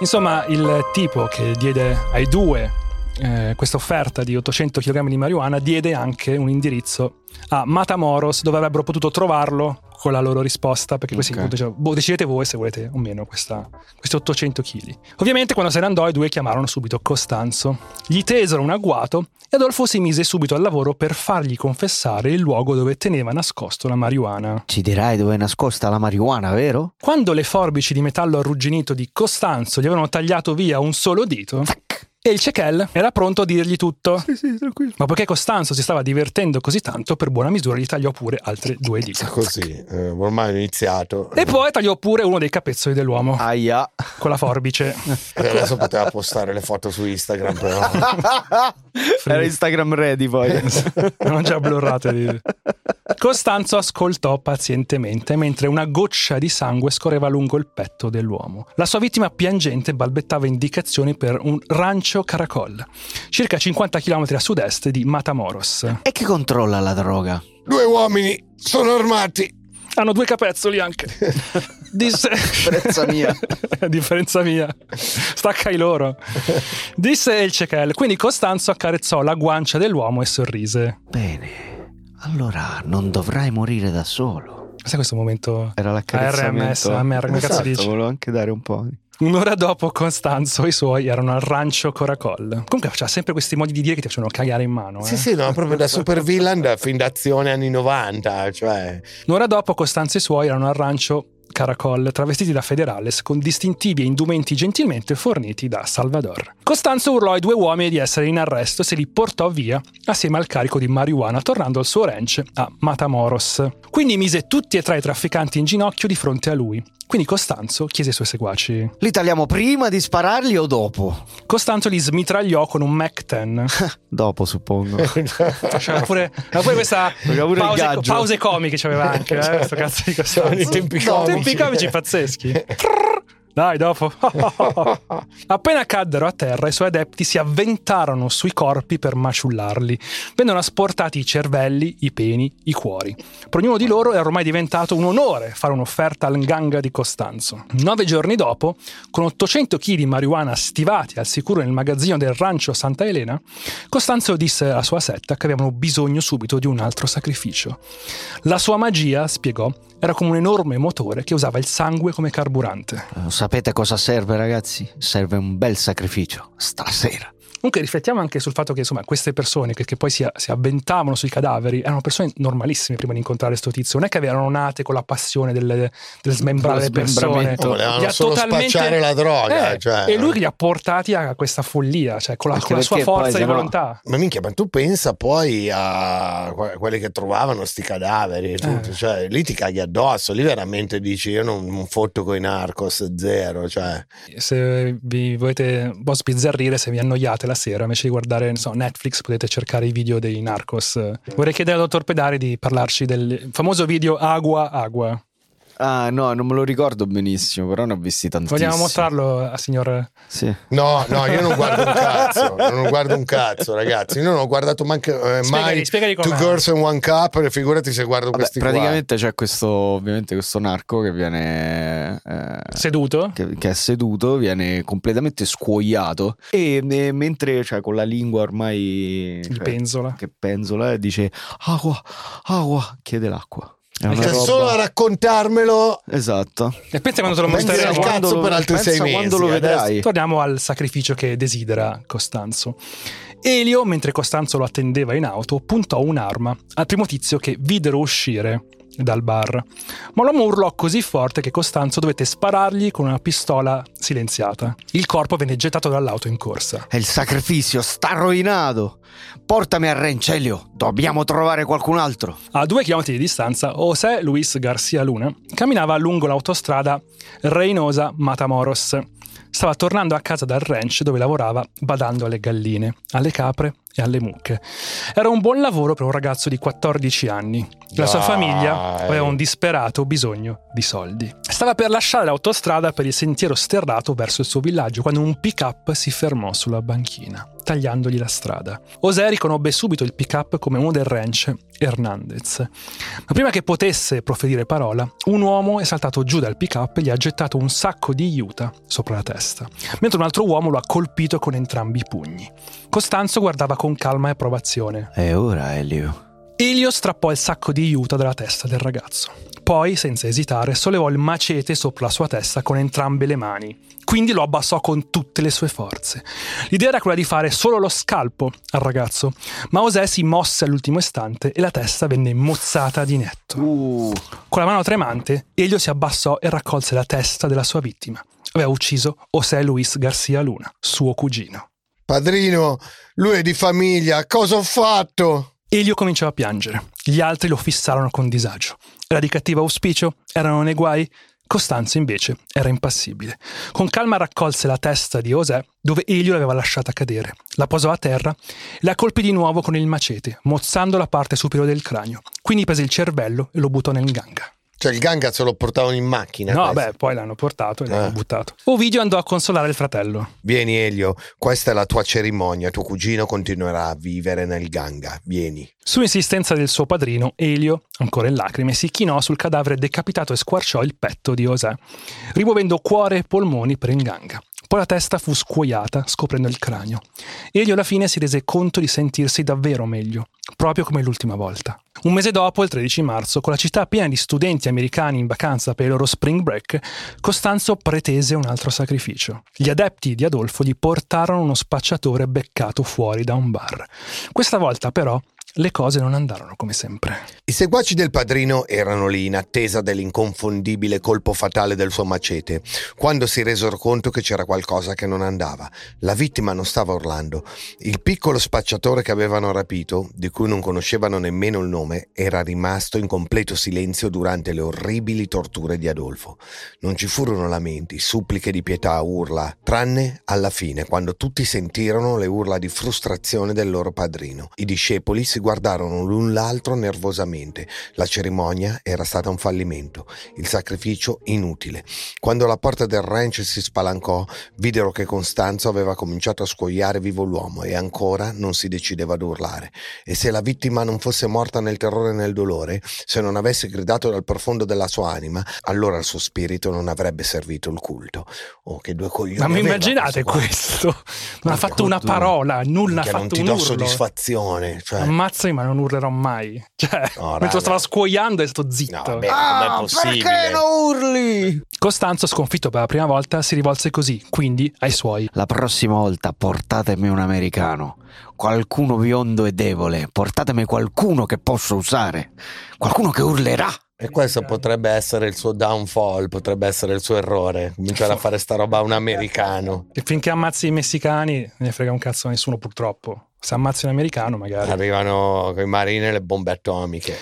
Insomma, il tipo che diede ai due eh, questa offerta di 800 kg di marijuana diede anche un indirizzo a Matamoros dove avrebbero potuto trovarlo con la loro risposta perché questi Ok. appunto dicevano, boh, decidete voi se volete o meno questa- questi 800 kg. Ovviamente quando se ne andò i due chiamarono subito Costanzo, gli tesero un agguato e Adolfo si mise subito al lavoro per fargli confessare il luogo dove teneva nascosto la marijuana. Ci dirai dove è nascosta la marijuana, vero? Quando le forbici di metallo arrugginito di Costanzo gli avevano tagliato via un solo dito, e il Cechel era pronto a dirgli tutto. Sì, sì, tranquillo. Ma poiché Costanzo si stava divertendo così tanto, per buona misura gli tagliò pure altre due dita. Così, eh, ormai ho iniziato. E poi tagliò pure uno dei capezzoli dell'uomo Aia. con la forbice. E adesso poteva postare le foto su Instagram, però. <laughs> Era Instagram ready poi. <laughs> non già blurrate. di- Costanzo ascoltò pazientemente mentre una goccia di sangue scorreva lungo il petto dell'uomo. La sua vittima piangente balbettava indicazioni per un rancio caracol, circa 50 km a sud-est di Matamoros. e chi controlla la droga? Due uomini sono armati. Hanno due capezzoli anche. <laughs> Disse. Differenza mia. <laughs> Differenza mia. Staccai loro. Disse il Cechel. Quindi Costanzo accarezzò la guancia dell'uomo e sorrise. Bene. Allora non dovrai morire da solo. Sai questo momento Era l'accarezzamento. ARMS, AMR, come cazzo Esatto, dici? volevo anche dare un po'. Un'ora dopo Costanzo e i suoi erano al rancio Coracol. Comunque faceva sempre questi modi di dire che ti facevano cagare in mano. eh. Sì, sì, no, proprio da super villain da fin d'azione anni 90, cioè. Un'ora dopo Costanzo e i suoi erano al rancio Caracol, travestiti da federales con distintivi e indumenti gentilmente forniti da Salvador. Costanzo urlò ai due uomini di essere in arresto e se li portò via assieme al carico di marijuana, tornando al suo ranch a Matamoros. Quindi mise tutti e tre i trafficanti in ginocchio di fronte a lui. Quindi Costanzo chiese ai suoi seguaci. Li tagliamo prima di spararli o dopo? Costanzo li smitragliò con un Mac 10. <laughs> Dopo, suppongo. <laughs> C'era pure, pure questa pure pause, pause comiche c'aveva anche, eh, questo cazzo di C'erano i Costanzo. tempi comici. tempi comici pazzeschi. <laughs> Dai, dopo. <laughs> Appena caddero a terra, i suoi adepti si avventarono sui corpi per maciullarli. Vennero asportati i cervelli, i peni, i cuori. Per ognuno di loro era ormai diventato un onore fare un'offerta al ganga di Costanzo. Nove giorni dopo, con 800 kg di marijuana stivati al sicuro nel magazzino del rancio Santa Elena, Costanzo disse alla sua setta che avevano bisogno subito di un altro sacrificio. La sua magia, spiegò, era come un enorme motore che usava il sangue come carburante. Eh, Sapete cosa serve, ragazzi? Serve un bel sacrificio. Stasera. Comunque riflettiamo anche sul fatto che insomma queste persone che, che poi si, si avventavano sui cadaveri erano persone normalissime prima di incontrare sto tizio, non è che erano nate con la passione del, del smembrare le persone. Volevano Li ha solo spacciare la droga, Eh, cioè. E lui li ha portati a questa follia, cioè con la, con la sua forza di se no- volontà. Ma minchia, ma tu pensa poi a que- quelli che trovavano sti cadaveri e tutto, Eh. cioè lì ti caghi addosso, lì veramente dici io non, non fotto con i narcos, zero, cioè. Se vi volete un po' sbizzarrire, se vi annoiate la sera, invece di guardare so, Netflix, potete cercare i video dei narcos. Vorrei chiedere al dottor Pedari di parlarci del famoso video Agua Agua. Ah, no, non me lo ricordo benissimo, però ne ho visti tantissimi. Vogliamo mostrarlo a signor Sì. No, no, io non guardo un cazzo, <laughs> non guardo un cazzo, ragazzi. Io non ho guardato manche, eh, Spiegali- mai spiegali Two. Girls and One Cup, e figurati se guardo Vabbè, questi praticamente c'è questo, ovviamente questo narco che viene... eh, seduto. che, che è seduto, viene completamente scuoiato e eh, mentre cioè, con la lingua ormai Il cioè, penzola. che penzola e dice acqua, acqua, chiede l'acqua. Cioè, roba- solo a raccontarmelo Esatto. E pensa quando te lo mostreremo. al cazzo per altri pensa sei mesi, quando lo vedrai. Torniamo al sacrificio che desidera Costanzo. Elio, mentre Costanzo lo attendeva in auto, puntò un'arma al primo tizio che videro uscire dal bar. Ma l'uomo urlò così forte che Costanzo dovette sparargli con una pistola silenziata. Il corpo venne gettato dall'auto in corsa. E il sacrificio sta rovinato. Portami a Rencelio, dobbiamo trovare qualcun altro. A due chilometri di distanza, José Luis Garcia Luna camminava lungo l'autostrada Reynosa-Matamoros. Stava tornando a casa dal ranch dove lavorava badando alle galline, alle capre e alle mucche. Era un buon lavoro per un ragazzo di 14 anni. La sua Dai. famiglia aveva un disperato bisogno di soldi. Stava per lasciare l'autostrada per il sentiero sterrato verso il suo villaggio quando un pick-up si fermò sulla banchina, tagliandogli la strada. José riconobbe subito il pick-up come uno del ranch Hernandez. Ma prima che potesse proferire parola, un uomo è saltato giù dal pick-up e gli ha gettato un sacco di juta sopra la testa, mentre un altro uomo lo ha colpito con entrambi i pugni. Costanzo guardava con calma e approvazione. E ora, Elio? Elio strappò il sacco di juta dalla testa del ragazzo. Poi, senza esitare, sollevò il macete sopra la sua testa con entrambe le mani. Quindi lo abbassò con tutte le sue forze. L'idea era quella di fare solo lo scalpo al ragazzo, ma José si mosse all'ultimo istante e la testa venne mozzata di netto. Con la mano tremante, Elio si abbassò e raccolse la testa della sua vittima. Aveva ucciso José Luis Garcia Luna, suo cugino. Padrino, lui è di famiglia, cosa ho fatto? Elio cominciò a piangere. Gli altri lo fissarono con disagio. Era di cattivo auspicio? Erano nei guai? Costanzo invece era impassibile. Con calma raccolse la testa di José dove Elio l'aveva lasciata cadere, la posò a terra e la colpì di nuovo con il macete, mozzando la parte superiore del cranio. Quindi prese il cervello e lo buttò nel ganga. Cioè il ganga se lo portavano in macchina. No, questo. beh, poi l'hanno portato e l'hanno Eh. buttato. Ovidio andò a consolare il fratello. Vieni Elio, questa è la tua cerimonia, tuo cugino continuerà a vivere nel ganga, vieni. Su insistenza del suo padrino, Elio, ancora in lacrime, si chinò sul cadavere decapitato e squarciò il petto di José, rimuovendo cuore e polmoni per il ganga. Poi la testa fu scuoiata, scoprendo il cranio. Elio alla fine si rese conto di sentirsi davvero meglio, proprio come l'ultima volta. Un mese dopo, il 13 marzo, con la città piena di studenti americani in vacanza per il loro spring break, Costanzo pretese un altro sacrificio. Gli adepti di Adolfo gli portarono uno spacciatore beccato fuori da un bar. Questa volta però le cose non andarono come sempre. I seguaci del padrino erano lì in attesa dell'inconfondibile colpo fatale del suo macete, quando si resero conto che c'era qualcosa che non andava. La vittima non stava urlando. Il piccolo spacciatore che avevano rapito, di cui non conoscevano nemmeno il nome, era rimasto in completo silenzio durante le orribili torture di Adolfo. Non ci furono lamenti, suppliche di pietà, urla, tranne alla fine, quando tutti sentirono le urla di frustrazione del loro padrino. I discepoli si guardarono l'un l'altro nervosamente. La cerimonia era stata un fallimento, il sacrificio inutile. Quando la porta del ranch si spalancò, videro che Costanzo aveva cominciato a scoiare vivo l'uomo e ancora non si decideva ad urlare. E se la vittima non fosse morta nel terrore e nel dolore, se non avesse gridato dal profondo della sua anima, allora il suo spirito non avrebbe servito il culto. Oh, che due coglioni. Ma mi immaginate qua. questo? Non ha fatto una parola, nulla ha Che non fatto ti un do urlo. soddisfazione. Cioè, Ammazzami, ma non urlerò mai. <laughs> Cioè, No, mentre raga. stava scuoiando è stato zitto. No, vabbè, Ah, perché non urli? Costanzo, sconfitto per la prima volta, si rivolse così, quindi ai suoi. La prossima volta portatemi un americano, qualcuno biondo e debole, portatemi qualcuno che posso usare, qualcuno che urlerà. E questo potrebbe essere il suo downfall, potrebbe essere il suo errore. Cominciare a fare sta roba a un americano. E finché ammazzi i messicani, non ne frega un cazzo a nessuno, purtroppo. Se ammazzi un americano, magari. Arrivano con i marini le bombe atomiche.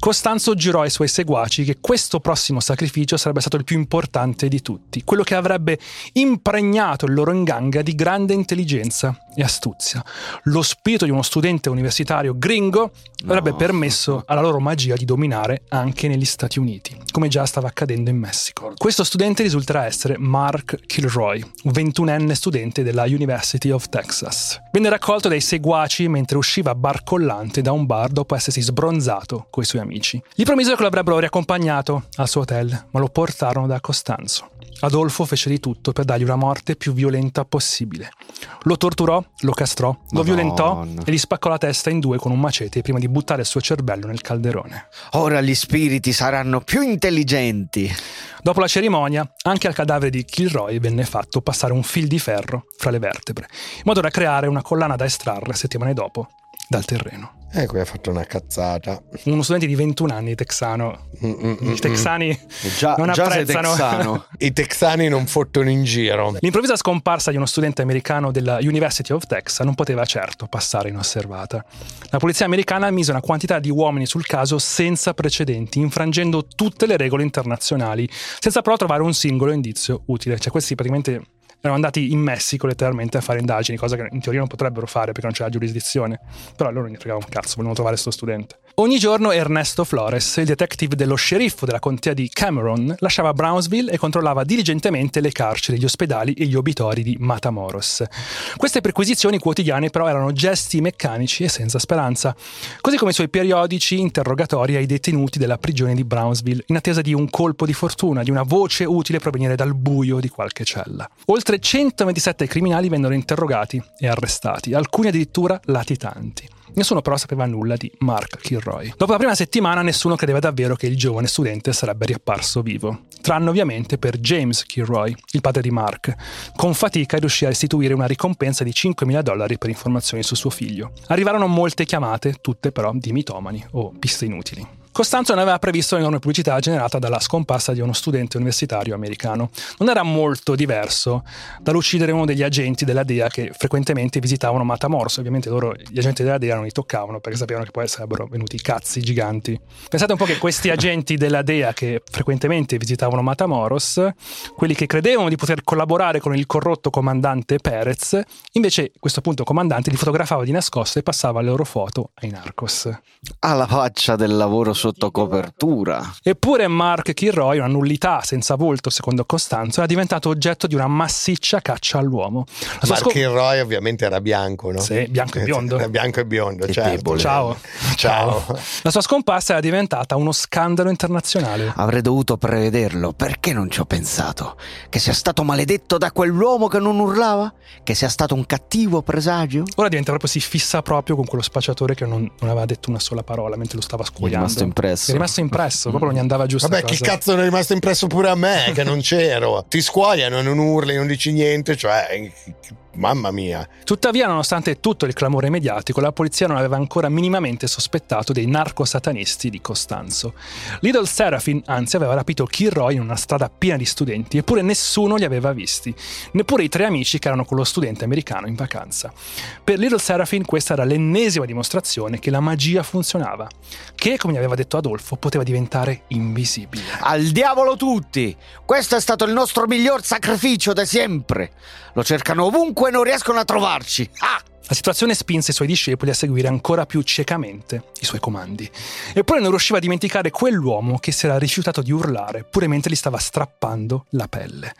Costanzo giurò ai suoi seguaci che questo prossimo sacrificio sarebbe stato il più importante di tutti, quello che avrebbe impregnato il loro inganga di grande intelligenza e astuzia. Lo spirito di uno studente universitario gringo avrebbe No. permesso alla loro magia di dominare anche negli Stati Uniti, come già stava accadendo in Messico. Questo studente risulterà essere Mark Kilroy, un ventunenne studente della University of Texas. Venne raccolto dai seguaci mentre usciva barcollante da un bar dopo essersi sbronzato coi suoi amici. Gli promisero che lo avrebbero riaccompagnato al suo hotel, ma lo portarono da Costanzo. Adolfo fece di tutto per dargli una morte più violenta possibile. Lo torturò, lo castrò, lo violentò Madonna. e gli spaccò la testa in due con un macete prima di buttare il suo cervello nel calderone. Ora gli spiriti saranno più intelligenti. Dopo la cerimonia, anche al cadavere di Kilroy venne fatto passare un fil di ferro fra le vertebre, in modo da creare una collana da estrarre settimane dopo dal terreno. E qui ha fatto una cazzata. Uno studente di 21 anni texano. Mm-mm-mm. I texani Già, non già apprezzano. texano. <laughs> I texani non fottono in giro. L'improvvisa scomparsa di uno studente americano della University of Texas non poteva certo passare inosservata. La polizia americana mise una quantità di uomini sul caso senza precedenti, infrangendo tutte le regole internazionali, senza però trovare un singolo indizio utile. Cioè questi praticamente erano andati in Messico letteralmente a fare indagini, cosa che in teoria non potrebbero fare perché non c'è la giurisdizione. Però loro non gli fregava un cazzo, volevano trovare questo studente. Ogni giorno Ernesto Flores, il detective dello sceriffo della contea di Cameron, lasciava Brownsville e controllava diligentemente le carceri, gli ospedali e gli obitori di Matamoros. Queste perquisizioni quotidiane però erano gesti meccanici e senza speranza, così come i suoi periodici interrogatori ai detenuti della prigione di Brownsville, in attesa di un colpo di fortuna, di una voce utile provenire dal buio di qualche cella. Oltre 127 criminali vennero interrogati e arrestati, alcuni addirittura latitanti. Nessuno però sapeva nulla di Mark Kilroy. Dopo la prima settimana nessuno credeva davvero che il giovane studente sarebbe riapparso vivo, tranne ovviamente per James Kilroy, il padre di Mark. Con fatica riuscì a restituire una ricompensa di 5.000 dollari per informazioni su suo figlio. Arrivarono molte chiamate, tutte però di mitomani o piste inutili. Costanzo non aveva previsto l'enorme pubblicità generata dalla scomparsa di uno studente universitario americano. Non era molto diverso dall'uccidere uno degli agenti della DEA che frequentemente visitavano Matamoros. Ovviamente loro, gli agenti della DEA non li toccavano perché sapevano che poi sarebbero venuti cazzi giganti. Pensate un po' che questi <laughs> agenti della DEA che frequentemente visitavano Matamoros, quelli che credevano di poter collaborare con il corrotto comandante Perez, invece a questo punto comandante li fotografava di nascosto e passava le loro foto ai narcos. Alla faccia del lavoro sotto copertura. Eppure Mark Kilroy, una nullità senza volto secondo Costanzo, era diventato oggetto di una massiccia caccia all'uomo. La Mark scop- Roy ovviamente era bianco, no? Sì, bianco e biondo. Era <laughs> bianco e biondo, Che certo. Ciao. Ciao. La sua scomparsa era diventata uno scandalo internazionale. Avrei dovuto prevederlo, perché non ci ho pensato? Che sia stato maledetto da quell'uomo che non urlava? Che sia stato un cattivo presagio? Ora diventa proprio, si fissa proprio con quello spacciatore che non, non aveva detto una sola parola mentre lo stava scuoiando. rimasto impresso. È rimasto impresso, proprio non gli andava giù sta Vabbè, cosa. cazzo ne è rimasto impresso pure a me che non c'ero? Ti scuoiano, non urli, non dici niente, cioè, mamma mia. Tuttavia, nonostante tutto il clamore mediatico, la polizia non aveva ancora minimamente sospettato dei narcosatanisti di Costanzo. Little Seraphin, anzi, aveva rapito Kilroy in una strada piena di studenti, eppure nessuno li aveva visti, neppure i tre amici che erano con lo studente americano in vacanza. Per Little Seraphin questa era l'ennesima dimostrazione che la magia funzionava, che, come gli aveva detto Adolfo, poteva diventare invisibile. Al diavolo tutti! Questo è stato il nostro miglior sacrificio da sempre! Lo cercano ovunque e non riescono a trovarci! Ah! La situazione spinse i suoi discepoli a seguire ancora più ciecamente i suoi comandi. Eppure non riusciva a dimenticare quell'uomo che si era rifiutato di urlare pure mentre gli stava strappando la pelle.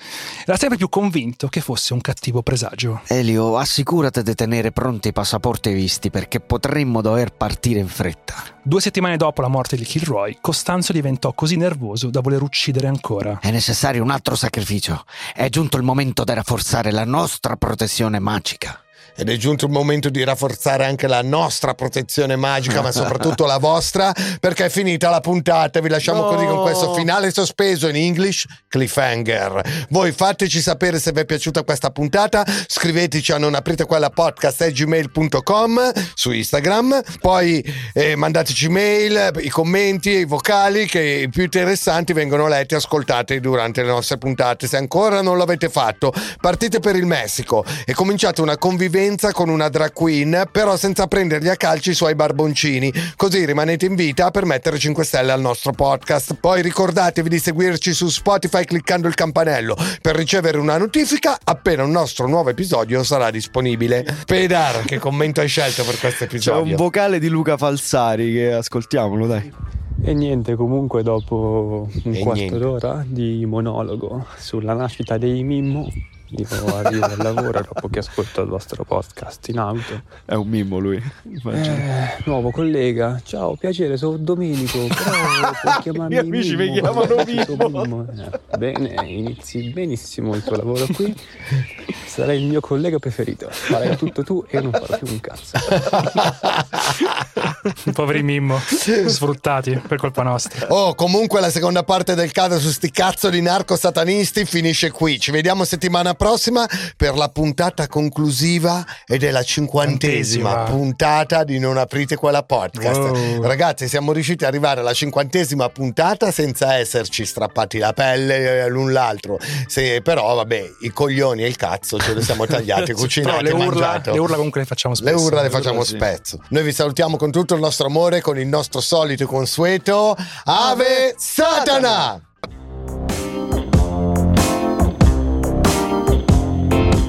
Era sempre più convinto che fosse un cattivo presagio. Elio, assicurati di tenere pronti i passaporti visti perché potremmo dover partire in fretta. Due settimane dopo la morte di Kilroy, Costanzo diventò così nervoso da voler uccidere ancora. È necessario un altro sacrificio. È giunto il momento di rafforzare la nostra protezione magica. Ed è giunto il momento di rafforzare anche la nostra protezione magica, ma soprattutto la vostra, perché è finita la puntata. Vi lasciamo No. così con questo finale sospeso in English cliffhanger. Voi fateci sapere se vi è piaciuta questa puntata. Scriveteci a non aprite quella podcast gmail.com su Instagram. Poi eh, mandateci mail, i commenti, i vocali che i più interessanti vengono letti e ascoltati durante le nostre puntate. Se ancora non l'avete fatto, partite per il Messico e cominciate una convivenza con una drag queen, però senza prendergli a calci i suoi barboncini. Così rimanete in vita per mettere 5 stelle al nostro podcast. Poi ricordatevi di seguirci su Spotify cliccando il campanello per ricevere una notifica appena un nostro nuovo episodio sarà disponibile. Pedar, che commento hai scelto per questo C'è episodio? un vocale di Luca Falsari che ascoltiamolo, dai. E niente, comunque dopo un E quarto niente. d'ora di monologo sulla nascita dei Mimmo, io arrivo al lavoro dopo che ascolto il vostro podcast in auto. È un mimmo lui. Eh, nuovo collega, ciao, piacere, sono Domenico, però <laughs> puoi chiamarmi Gli amici mi Mimmo. chiamano Sono Mimmo. Eh, bene, inizi benissimo il tuo lavoro qui. <laughs> sarai il mio collega preferito. Farai tutto tu e io non farò più un cazzo. <laughs> Poveri Mimmo, sfruttati per colpa nostra. Oh, comunque la seconda parte del caso su sti cazzo di narcosatanisti finisce qui. Ci vediamo settimana prossima per la puntata conclusiva ed è la cinquantesima Quantesima. puntata di Non aprite quella podcast. Wow. Ragazzi, siamo riusciti ad arrivare alla cinquantesima puntata senza esserci strappati la pelle eh, l'un l'altro. Se- però, vabbè, i coglioni e il cazzo ce li siamo tagliati, <laughs> cucinati, le urla, mangiato. le urla comunque le facciamo Le spesso. urla le facciamo spezzo. Noi vi salutiamo con tutto il nostro amore, con il nostro solito consueto Ave Satana!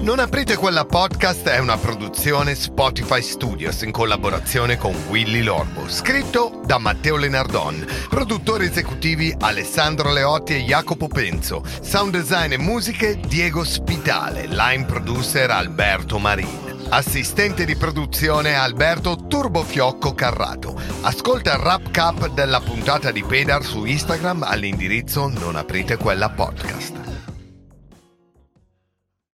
Non aprite quella podcast è una produzione Spotify Studios in collaborazione con Willy Lorbo. Scritto da Matteo Lenardon. Produttori esecutivi Alessandro Leotti e Jacopo Penzo. Sound design e musiche Diego Spitale. Line producer Alberto Marin. Assistente di produzione Alberto Turbofiocco Carrato. Ascolta il rap cap della puntata di Pedar su Instagram all'indirizzo Non aprite quella podcast.